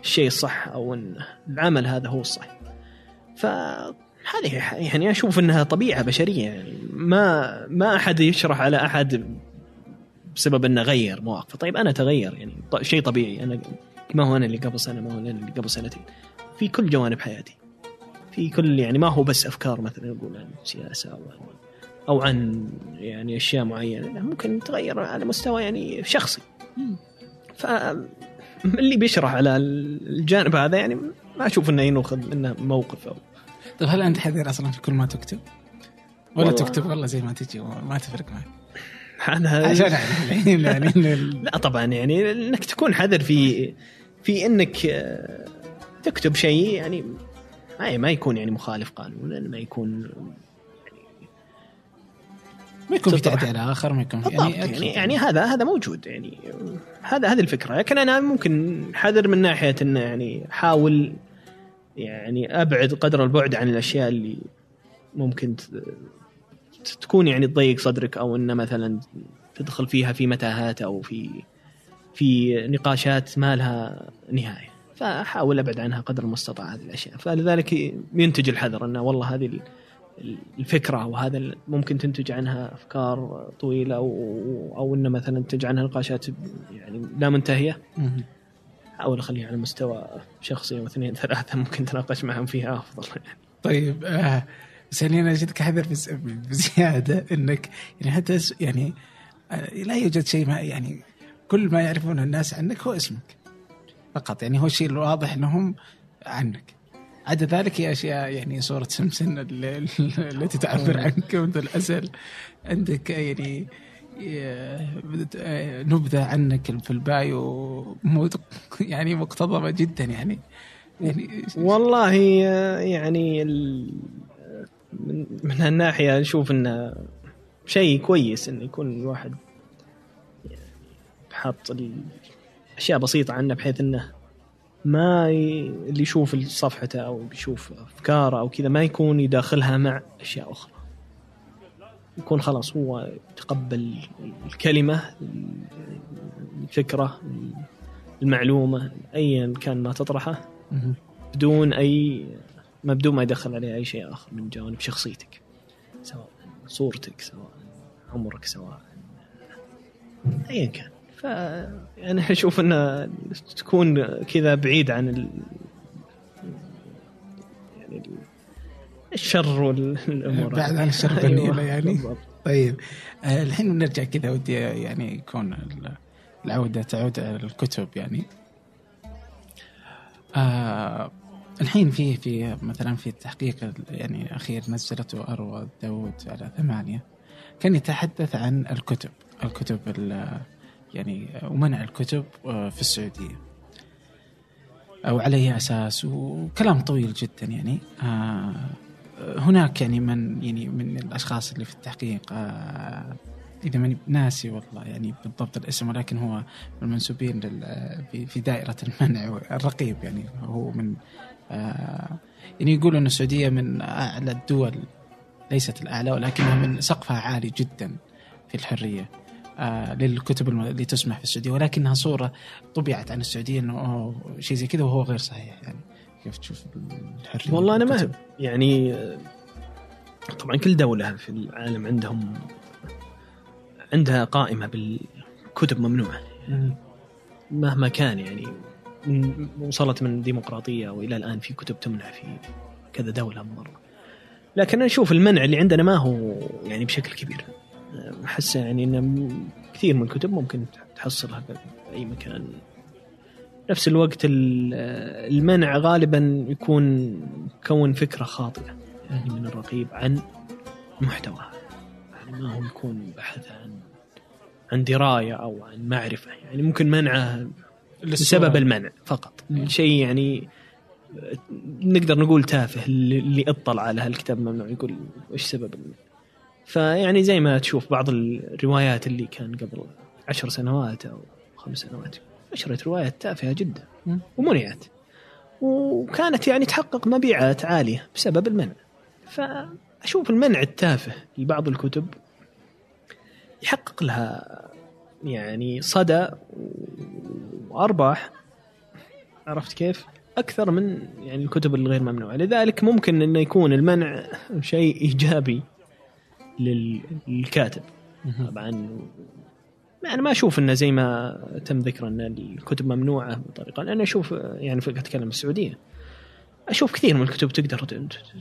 الشيء الصح أو إن العمل هذا هو الصح. فهذه يعني أشوف إنها طبيعة بشرية يعني. ما ما أحد يشرح على أحد بسبب إنه غير مواقفه. طيب أنا تغير يعني. شيء طبيعي. أنا ما هو أنا اللي قبل سنة ما هو أنا اللي قبل سنتين. في كل جوانب حياتي. في كل يعني ما هو بس أفكار مثلا نقول عن سياسة أو عن أو عن يعني أشياء معينة. ممكن تغير على مستوى يعني شخصي. ف اللي بيشرح على الجانب هذا يعني ما أشوف إنه ينوخذ منه موقف أو طيب هل أنت حذر أصلا في كل ما تكتب؟ ولا والله- تكتب والله زي ما تجي ما تفرق معك أنا عشان يعني لا طبعا يعني إنك تكون حذر في في إنك آه، تكتب شيء يعني ما ما يكون يعني مخالف قانونا ما يكون ما يكون في. تعدي على آخر ما يكون في يعني يعني, يعني هذا هذا موجود يعني هذا هذه الفكرة. لكن أنا ممكن حذر من ناحية إنه يعني أحاول يعني أبعد قدر البعد عن الأشياء اللي ممكن تكون يعني تضيق صدرك أو إنه مثلا تدخل فيها في متاهات أو في في نقاشات ما لها نهاية. فأحاول أبعد عنها قدر المستطاع هذه الأشياء. فلذلك ينتج الحذر إنه والله هذه الفكرة وهذا ممكن تنتج عنها أفكار طويلة أو أو إنه مثلا تنتج عنها نقاشات يعني لا منتهية. احاول أخليها على مستوى شخصي واثنين ثلاثة ممكن تناقش معهم فيها أفضل. طيب آه بس يعني أنا جدك حذر بز- بزيادة إنك يعني حتى يعني آه لا يوجد شيء ما يعني كل ما يعرفونه الناس عنك هو اسمك فقط. يعني هو الشيء الواضح إنهم عنك. عدا ذلك هي أشياء يعني صورة سمسم التي تعبر عنك منذ الأزل. عندك يعني آه، نبذة عنك في البايو يعني مقتضبة جدا يعني. يعني والله آه، يعني من من هالناحية أشوف إنه شيء كويس انه يكون الواحد يعني حاط أشياء بسيطة عنه بحيث إنه ما ي... اللي يشوف صفحته أو بيشوف أفكاره أو كذا ما يكون يداخلها مع أشياء أخرى. يكون خلاص هو يتقبل الكلمة الفكرة المعلومة ايا كان ما تطرحه. بدون أي ما بدون ما يدخل عليه أي شيء آخر من جوانب شخصيتك سواء صورتك سواء عمرك سواء ايا كان. ف يعني أشوف انه تكون كذا بعيد عن ال... يعني ال- الشر والامور بعد عن الشر أيوة، والنيلة يعني. بالضبط. طيب. آه، الحين بنرجع كذا ودي يعني يكون ال- العودة تعود على الكتب يعني. آه الحين في في مثلا في التحقيق ال- يعني الاخير نزلته اروى داود على ثمانية. كان يتحدث عن الكتب الكتب ال- يعني ومنع الكتب آه، في السعودية. أو على اي أساس وكلام طويل جدا يعني. آه، هناك يعني من يعني من الأشخاص اللي في التحقيق آه، إذا ماني ناسي والله يعني بالضبط الاسم ولكن هو من المنسوبين في- دائرة المنع الرقيب يعني هو من يعني يقولوا إن السعودية من أعلى الدول ليست الأعلى ولكنها من سقفها عالي جدا في الحرية. آه للكتب الم- اللي تسمح في السعودية ولكنها صورة طبعت عن السعودية إنه شيء زي كذا وهو غير صحيح يعني كيف تشوف الحرية والله أنا ما؟ يعني آه، طبعا كل دولة في العالم عندهم عندها قائمة بالكتب ممنوعة مم. مهما كان يعني وصلت من ديمقراطية وإلى الآن في كتب تمنع في كذا دولة مرة لكن أنا أشوف المنع اللي عندنا ما هو يعني بشكل كبير أحس يعني إن م- كثير من الكتب ممكن تحصلها في أي مكان. نفس الوقت ال- المنع غالبا يكون كون فكرة خاطئة يعني من الرقيب عن محتواها. يعني ما هو يكون بحث عن عن دراية أو عن معرفة. يعني ممكن منعه بسبب المنع فقط. شيء يعني نقدر نقول تافه اللي اللي اطلع على هالكتاب ممنوع يقول إيش سبب المنع؟ فيعني زي ما تشوف بعض الروايات اللي كان قبل عشر سنوات أو خمس سنوات نشرت روايات تافهة جدا. ومنعت وكانت يعني تحقق مبيعات عالية بسبب المنع فأشوف المنع التافه لبعض الكتب يحقق لها يعني صدى وأرباح عرفت كيف؟ أكثر من يعني الكتب الغير ممنوعة، لذلك ممكن إنه يكون المنع شيء إيجابي للكاتب. طبعا يعني ما أشوف إنه زي ما تم ذكر إن الكتب ممنوعة بطريقة لأن أشوف يعني أتكلم السعودية أشوف كثير من الكتب تقدر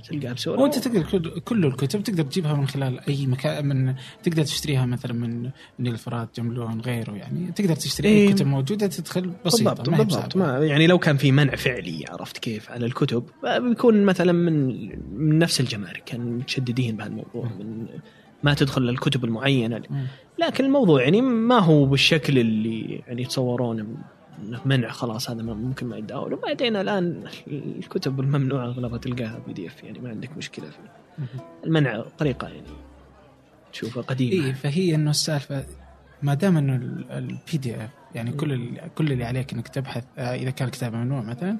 تلقاها بسهولة وأنت تقدر كل, الكتب تقدر تجيبها من خلال أي مكان من تقدر تشتريها مثلا من نيل الفرات جملون غيره يعني تقدر تشتري إيه. اي كتب موجودة تدخل بسيطة بالضبط ما بالضبط. ما يعني لو كان في منع فعلي عرفت كيف على الكتب بيكون مثلا من من نفس الجمارك كانوا متشددين بهالموضوع من ما تدخل الكتب المعينة. لكن الموضوع يعني ما هو بالشكل اللي يعني يتصورونه منع خلاص هذا ممكن ما يتداول. وبعدين الآن الكتب الممنوعة أغلبها تلقاها PDF يعني ما عندك مشكلة فيه. المنع طريقة يعني تشوفها قديمة. اي فهي إنه السالفة ما دام إنه ال PDF يعني كل كل اللي عليك إنك تبحث آه، إذا كان الكتاب ممنوع مثلا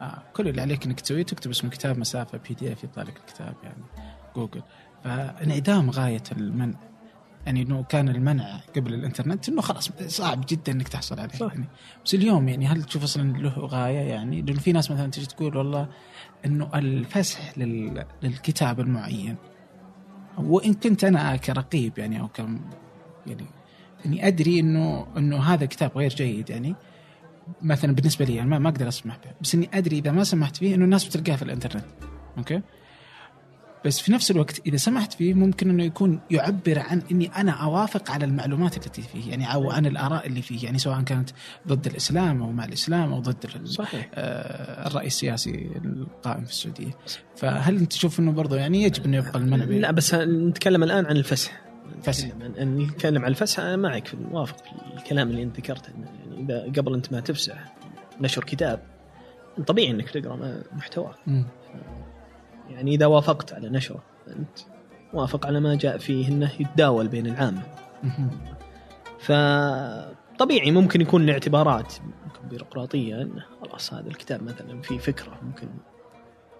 آه، كل اللي عليك إنك تسويه تكتب اسم الكتاب مسافة PDF يطلع لك الكتاب يعني جوجل فانعدام غاية المنع. يعني إنه كان المنع قبل الإنترنت إنه خلاص صعب جدا إنك تحصل عليه صح. يعني. بس اليوم يعني هل تشوف أصلا له غاية يعني؟ لأنه في ناس مثلا تجي تقول والله إنه الفسح لل... للكتاب المعين. وإن كنت أنا كرقيب يعني أو كم يعني اني أدري إنه إنه هذا كتاب غير جيد يعني. مثلا بالنسبة لي أنا ما- ما أقدر أسمح به. بس إني أدري إذا ما سمحت فيه إنه الناس بتلقاه في الإنترنت. أوكي؟ بس في نفس الوقت إذا سمحت فيه ممكن إنه يكون يعبر عن إني أنا أوافق على المعلومات التي فيه يعني أو عن الآراء اللي فيه يعني سواء كانت ضد الإسلام أو مع الإسلام أو ضد صحيح. آه، الرأي السياسي القائم في السعودية. فهل أنت تشوف إنه برضه يعني يجب إنه يبقى المنع لا بس نتكلم الآن عن الفسح. فسح. نتكلم عن- الفسح أنا معك في موافق في الكلام اللي أنت ذكرته يعني إذا قبل أنت ما تفسح نشر كتاب طبيعي إنك تقرأ محتواه. يعني إذا وافقت على نشره أنت موافق على ما جاء فيه إنه يتداول بين العامة مهم. فطبيعي ممكن يكون لاعتبارات ممكن بيروقراطيه انه خلاص هذا الكتاب مثلا في فكرة ممكن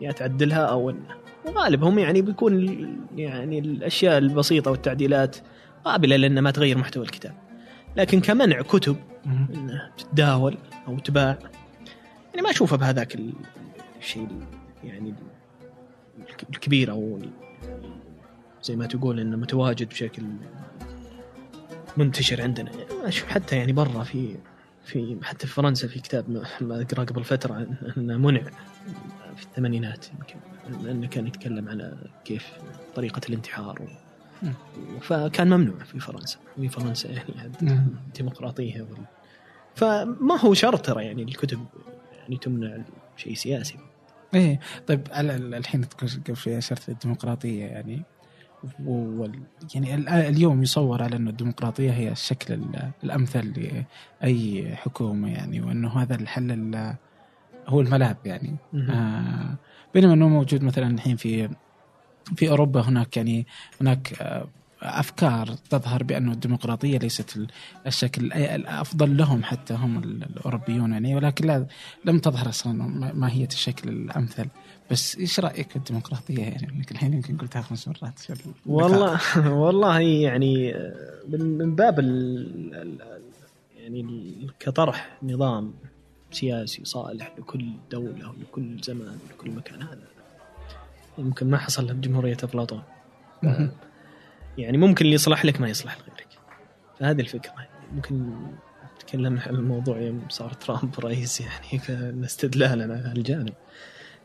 يا تعدلها أو إنه وغالبهم يعني بيكون يعني الأشياء البسيطة والتعديلات قابلة لأن ما تغير محتوى الكتاب لكن كمنع كتب. انها تتداول أو تباع يعني ما اشوفها بهذاك ال- الشيء ال- يعني الكبير أو زي ما تقول إنه متواجد بشكل منتشر عندنا. أشوف حتى يعني برا في في حتى في فرنسا في كتاب ما- ما أقرأ قبل فترة إنه منع في الثمانينات يمكن لأنه كان يتكلم على كيف طريقة الانتحار و... فكان ممنوع في فرنسا. في فرنسا يعني. الديمقراطية وال... فما هو شرط ترى يعني الكتب يعني تمنع شيء سياسي. إيه. طيب الحين قبل شوي اشرت الديمقراطية يعني. يعني ال- اليوم يصور على إنه الديمقراطية هي الشكل ال- الأمثل لأي حكومة يعني وإنه هذا الحل ال- هو الملاذ يعني. آه بينما إنه موجود مثلا الحين في في أوروبا هناك يعني هناك آه، أفكار تظهر بأنه الديمقراطية ليست ال- الشكل الافضل لهم حتى هم ال- الأوروبيون يعني ولكن لا لم تظهر أصلا ما- ماهيه الشكل الأمثل. بس إيش رأيك في الديمقراطية يعني؟ انك الحين يمكن قلتها خمس مرات. والله والله يعني من من باب يعني كطرح نظام سياسي صالح لكل دولة ولكل زمان ولكل مكان هذا يمكن ما حصل بجمهورية أفلاطون. مهم. يعني ممكن اللي يصلح لك ما يصلح لغيرك. فهذه الفكرة. ممكن نتكلم عن الموضوع يوم صار ترامب رئيس يعني كان استدلالا على هالجانب.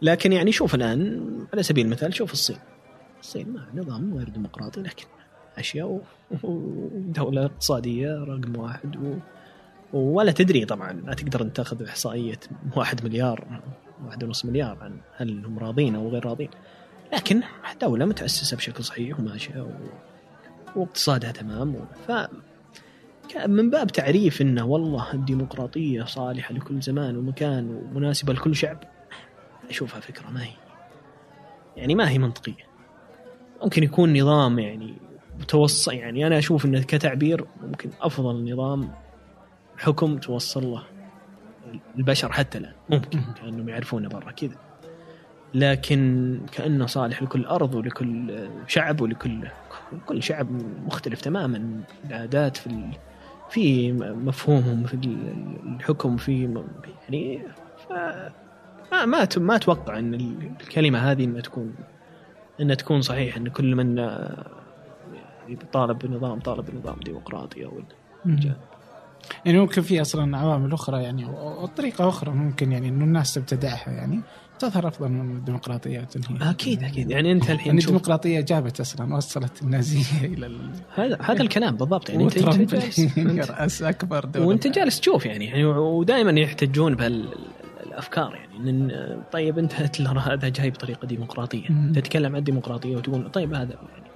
لكن يعني شوف الآن على سبيل المثال شوف الصين. الصين نظام غير ديمقراطي لكن أشياء و- ودولة اقتصادية رقم واحد و ولا تدري طبعا. ما تقدر أن تأخذ إحصائية واحد مليار واحد ونص مليار عن هل هم راضين أو غير راضين. لكن دولة متأسسة بشكل صحيح وماشية. واقتصادها تمام. ف من باب تعريف إنه والله الديمقراطية صالحة لكل زمان ومكان ومناسبة لكل شعب أشوفها فكرة ما هي. يعني ما هي منطقية. ممكن يكون نظام يعني متوسط يعني أنا أشوف إنه كتعبير ممكن أفضل نظام حكم توصل له البشر حتى الآن. ممكن كأنهم يعرفونه برا كذا. لكن كأنه صالح لكل أرض ولكل شعب ولكل كل شعب مختلف تماما. العادات في ال... في مفهومهم في الحكم في يعني ف... ما ما ما أتوقع إن الكلمة هذه إنها تكون إنها تكون صحيحة إن كل من يعني طالب بنظام طالب بنظام ديمقراطي أو. يعني ممكن في أصلا عوامل أخرى يعني أو طريقة أخرى ممكن يعني إنه الناس تبتدعها يعني. تظهر أفضل من الديمقراطية وتنهي أكيد أكيد. يعني أنت الحين يعني الديمقراطية جابت أصلا وصلت النازية إلى ال... هذا هذا الكلام بالضبط. يعني انت جالس. رأس أكبر دولة. وأنت جالس تشوف يعني, يعني ودائما يحتجون بهالافكار يعني إن طيب أنت هتلر هذا جاي بطريقة ديمقراطية. تتكلم عن الديمقراطية وتقول طيب هذا يعني.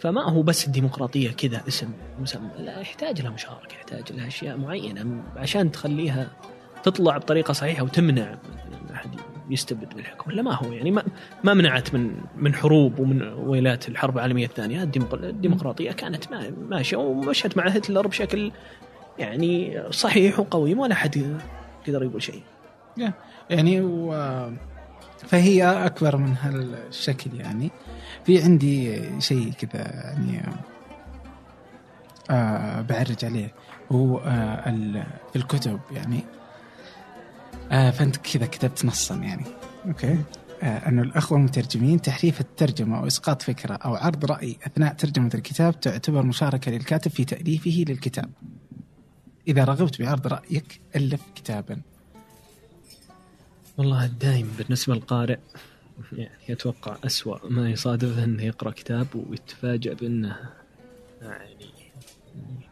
فما هو بس الديمقراطية كذا اسم مسمى لا يحتاج لها مشاركة يحتاج لها أشياء معينة عشان تخليها تطلع بطريقة صحيحة وتمنع من أحد يستبد بالحكم. ولا ما هو يعني ما ما منعت من من حروب ومن ويلات الحرب العالمية الثانية. الديمق- الديمقراطية كانت ما- ماشية ومشت مع هتلر بشكل يعني صحيح وقويم ولا حد يقدر يقول شيء. يعني و... فهي أكبر من هالشكل يعني. في عندي شيء كذا يعني آه بعرج عليه. هو آه. في الكتب يعني. آه فأنت كذا كتبت نصا يعني. أوكي. آه انه الأخوة المترجمين تحريف الترجمة أو اسقاط فكرة أو عرض رأي أثناء ترجمة الكتاب تعتبر مشاركة للكاتب في تأليفه للكتاب. إذا رغبت بعرض رأيك ألف كتابا. والله الدايم بالنسبة للقارئ يعني أتوقع أسوأ ما يصادفه إنه يقرأ كتاب ويتفاجأ بأنه يعني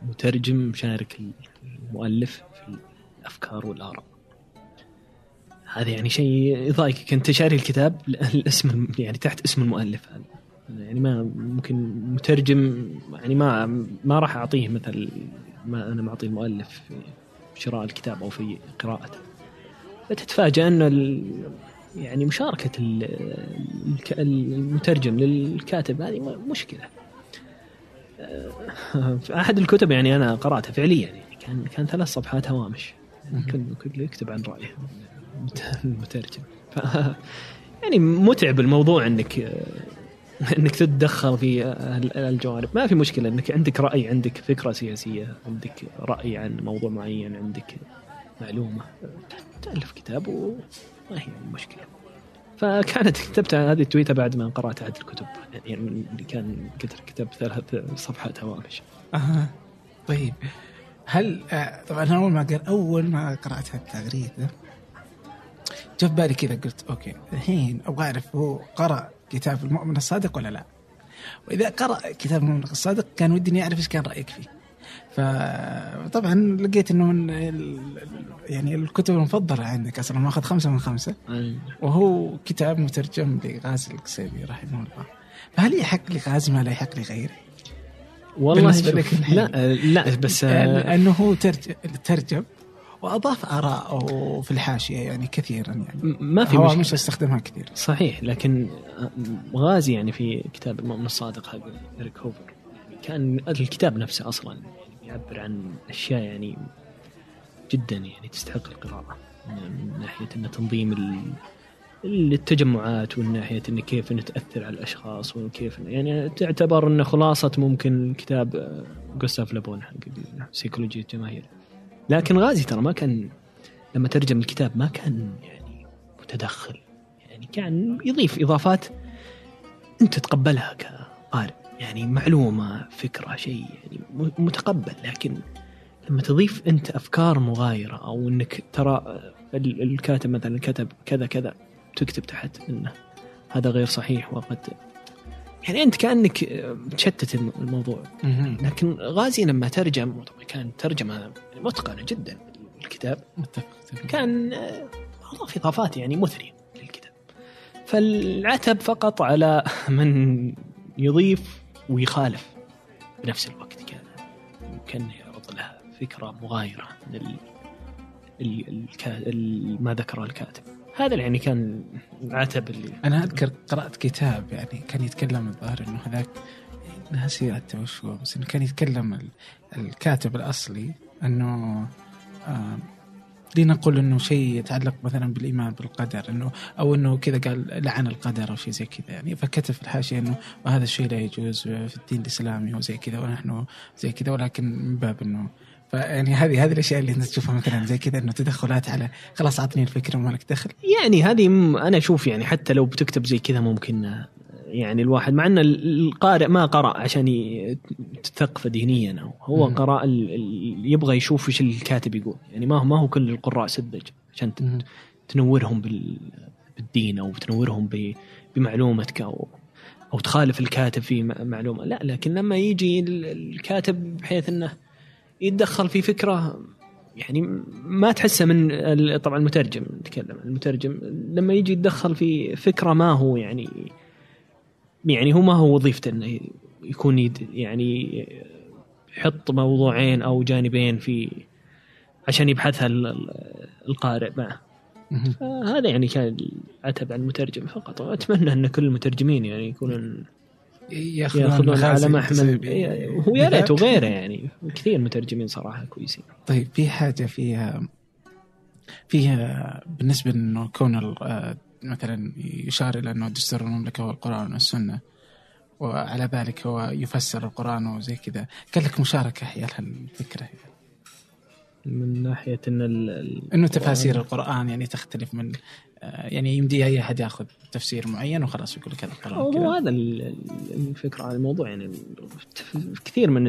مترجم مشارك المؤلف في الأفكار والآراء. هذا يعني شيء يضايقك. انت شاري الكتاب الاسم يعني تحت اسم المؤلف هذا. يعني ما ممكن مترجم يعني ما ما راح أعطيه مثل ما أنا معطي المؤلف في شراء الكتاب أو في قراءته. فتتفاجأ إنه يعني مشاركة المترجم للكاتب هذه مشكلة. آه، في أحد الكتب يعني أنا قرأتها فعليا يعني كان كان ثلاث صفحات هوامش. كل كل يكتب عن رأيه. المترجم ف يعني متعب الموضوع انك انك تتدخل في ال- الجوانب. ما في مشكلة انك عندك رأي عندك فكرة سياسية عندك رأي عن موضوع معين عندك معلومة. تألف كتاب وما هي المشكلة فكانت كتبت هذه التويتة بعد ما قرأت عدد الكتب. يعني كان كتب كتبت ثلاث صفحات هوامش أها. طيب. هل آه طبعا أول ما أول ما قرات التغريده جاء في بالي كذا قلت أوكي الحين أبغى أعرف هو قرأ كتاب المؤمن الصادق ولا لا؟ وإذا قرأ كتاب المؤمن الصادق كان ودي إني أعرف إيش كان رأيك فيه. فطبعا لقيت إنه من يعني الكتب المفضلة عندك أصلا ماخذ خمسة من خمسة وهو كتاب مترجم لغازي القصيبي رحمه الله فهل يحق لغازي ما لا يحق لغيره؟ والله بالنسبة شوف، لك. لا لا بس لأنه هو ترجم وأضاف آراءه في الحاشية يعني كثيرا يعني. ما في مشكلة. مش استخدمها كثير. صحيح لكن غازي يعني في كتاب المؤمن الصادق حق إريك هوفر يعني كان الكتاب نفسه يعني يعبر عن أشياء يعني جدا يعني تستحق القراءة من ناحية أن تنظيم ال- التجمعات ومن ناحية أن كيف أن تأثر على الأشخاص وكيف يعني تعتبر أنه خلاصة ممكن كتاب جوستاف لابون حق سيكولوجية الجماهير لكن غازي ترى ما كان لما ترجم الكتاب ما كان يعني متدخل. يعني كان يضيف إضافات أنت تتقبلها كقارئ يعني معلومة فكرة شيء يعني متقبل. لكن لما تضيف أنت أفكار مغايرة أو أنك ترى ال- الكاتب مثلا كتب كذا كذا تكتب تحت إنه هذا غير صحيح وقد يعني أنت كأنك تشتت الم- الموضوع لكن غازي لما ترجم وطبعا كان ترجمة متقنة جدا الكتاب كان أضاف إضافات يعني مثرية للكتاب. فالعتب فقط على من يضيف ويخالف بنفس الوقت. كان كان يعرض لها فكرة مغايرة من ال... ال... الكا... ال... ما ذكره الكاتب. هذا يعني كان العتب اللي أنا أذكر قرأت كتاب يعني كان يتكلم الظاهر إنه هذاك ناسي حتى وش هو بس إنه كان يتكلم ال- الكاتب الأصلي إنه آه لنقول إنه شيء يتعلق مثلا بالإيمان بالقدر إنه أو إنه كذا قال لعن القدر أو شيء زي كذا يعني. فكتب في الحاشية إنه وهذا الشيء لا يجوز في الدين الإسلامي وزي كذا ونحن زي كذا ولكن من باب إنه فيعني هذه هذه الأشياء اللي انت تشوفها مثلا زي كذا إنه تدخلات على خلاص اعطني الفكرة وما لك دخل يعني هذه م- أنا أشوف يعني حتى لو بتكتب زي كذا ممكن يعني الواحد مع إن ال- القارئ ما قرأ عشان ي- تثقفه دينيا أو هو مم. قرأ يبغى يشوف إيش الكاتب يقول يعني ما هو ما هو كل القراء سذج عشان. تنورهم بال- بالدين أو تنورهم ب- بمعلومتك أو أو تخالف الكاتب في معلومة لا لكن لما يجي ال- الكاتب بحيث إنه يتدخل في فكرة يعني ما تحسه من طبعا المترجم نتكلم. المترجم لما يجي يتدخل في فكرة ما هو يعني يعني هو ما هو وظيفته إنه يكون يد يعني يحط موضوعين أو جانبين في عشان يبحثها ال- ال- القارئ معه. هذا يعني كان العتب على المترجم فقط. وأتمنى إن كل المترجمين يعني يكونون ياخذون ياخذون على محمل تسويبية. إيه، هو يا ريت وغيره يعني. كثير مترجمين صراحة كويسين. طيب في حاجة فيها فيها بالنسبة إنه كون آه، مثلا يشار إلى إنه دستور المملكة هو القرآن والسنة وعلى ذلك هو يفسر القرآن وزي كذا. كان لك مشاركة حيال هالفكرة. من ناحية إن إنه تفاسير القرآن يعني تختلف من يعني يمدي أي أحد يأخذ تفسير معين وخلاص يقول لك هذا القرآن هو. هذا ال- ال- الفكرة على الموضوع يعني كثير من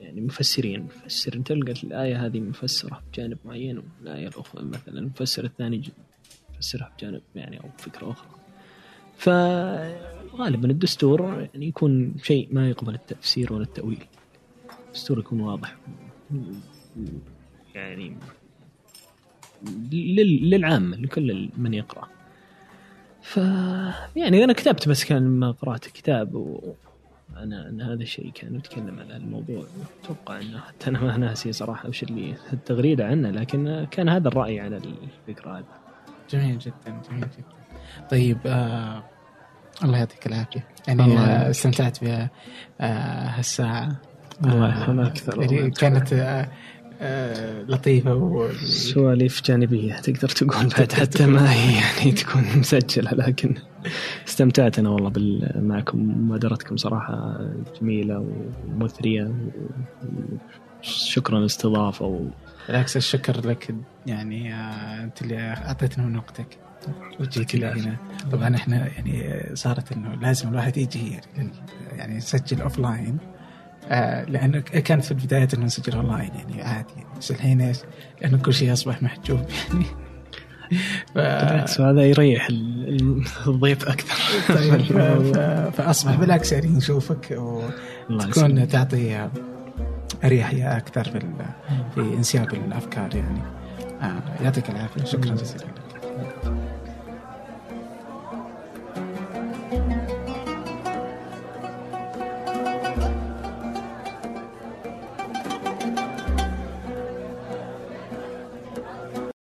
يعني مفسرين مفسر تلقى الآية هذه مفسرة بجانب معين والآية الأخرى مثلا المفسر الثاني يفسرها بجانب يعني أو فكرة أخرى. فغالبا الدستور يعني يكون شيء ما يقبل التفسير ولا التأويل. الدستور يكون واضح. يعني للعامة لكل من يقرأ. ف يعني أنا كتبت بس كان لما قرأت الكتاب وأنا أن هذا الشيء كان يتكلم على الموضوع. أتوقع أنه حتى أنا ما ناسي صراحة وش اللي التغريدة عنه لكن كان هذا الرأي على الفكرة هذه. جميل جدا جميل جدا. طيب آه الله يعطيك العافية. يعني آه. استمتعت بها آه هالساعة. الله آه، يرحمه أكثر يعني. كانت آه لطيفة و... سواليف جانبية تقدر تقول بعد حتى ما هي يعني تكون مسجلة لكن استمتعت أنا والله بال- معكم مبادرتكم صراحة جميلة ومثرية شكرا الاستضافة و... بالعكس الشكر لك يعني آه أنت اللي اعطيتنا من وقتك. وجيت هنا. طبعا إحنا يعني صارت إنه لازم الواحد يجي يعني, يعني يسجل offline آه لأنه كانت في البداية أنه نسجل اون لاين يعني عادي يعني بس الحين إيش؟ لأنه كل شيء أصبح محجوب يعني ف... بالعكس هذا يريح ال- الضيف أكثر طيب. ف... فأصبح بالعكس يعني نشوفك وتكون. تعطي اريحيه أكثر في في انسياب الأفكار يعني آه، يعطيك العافية شكرا جزيلا لك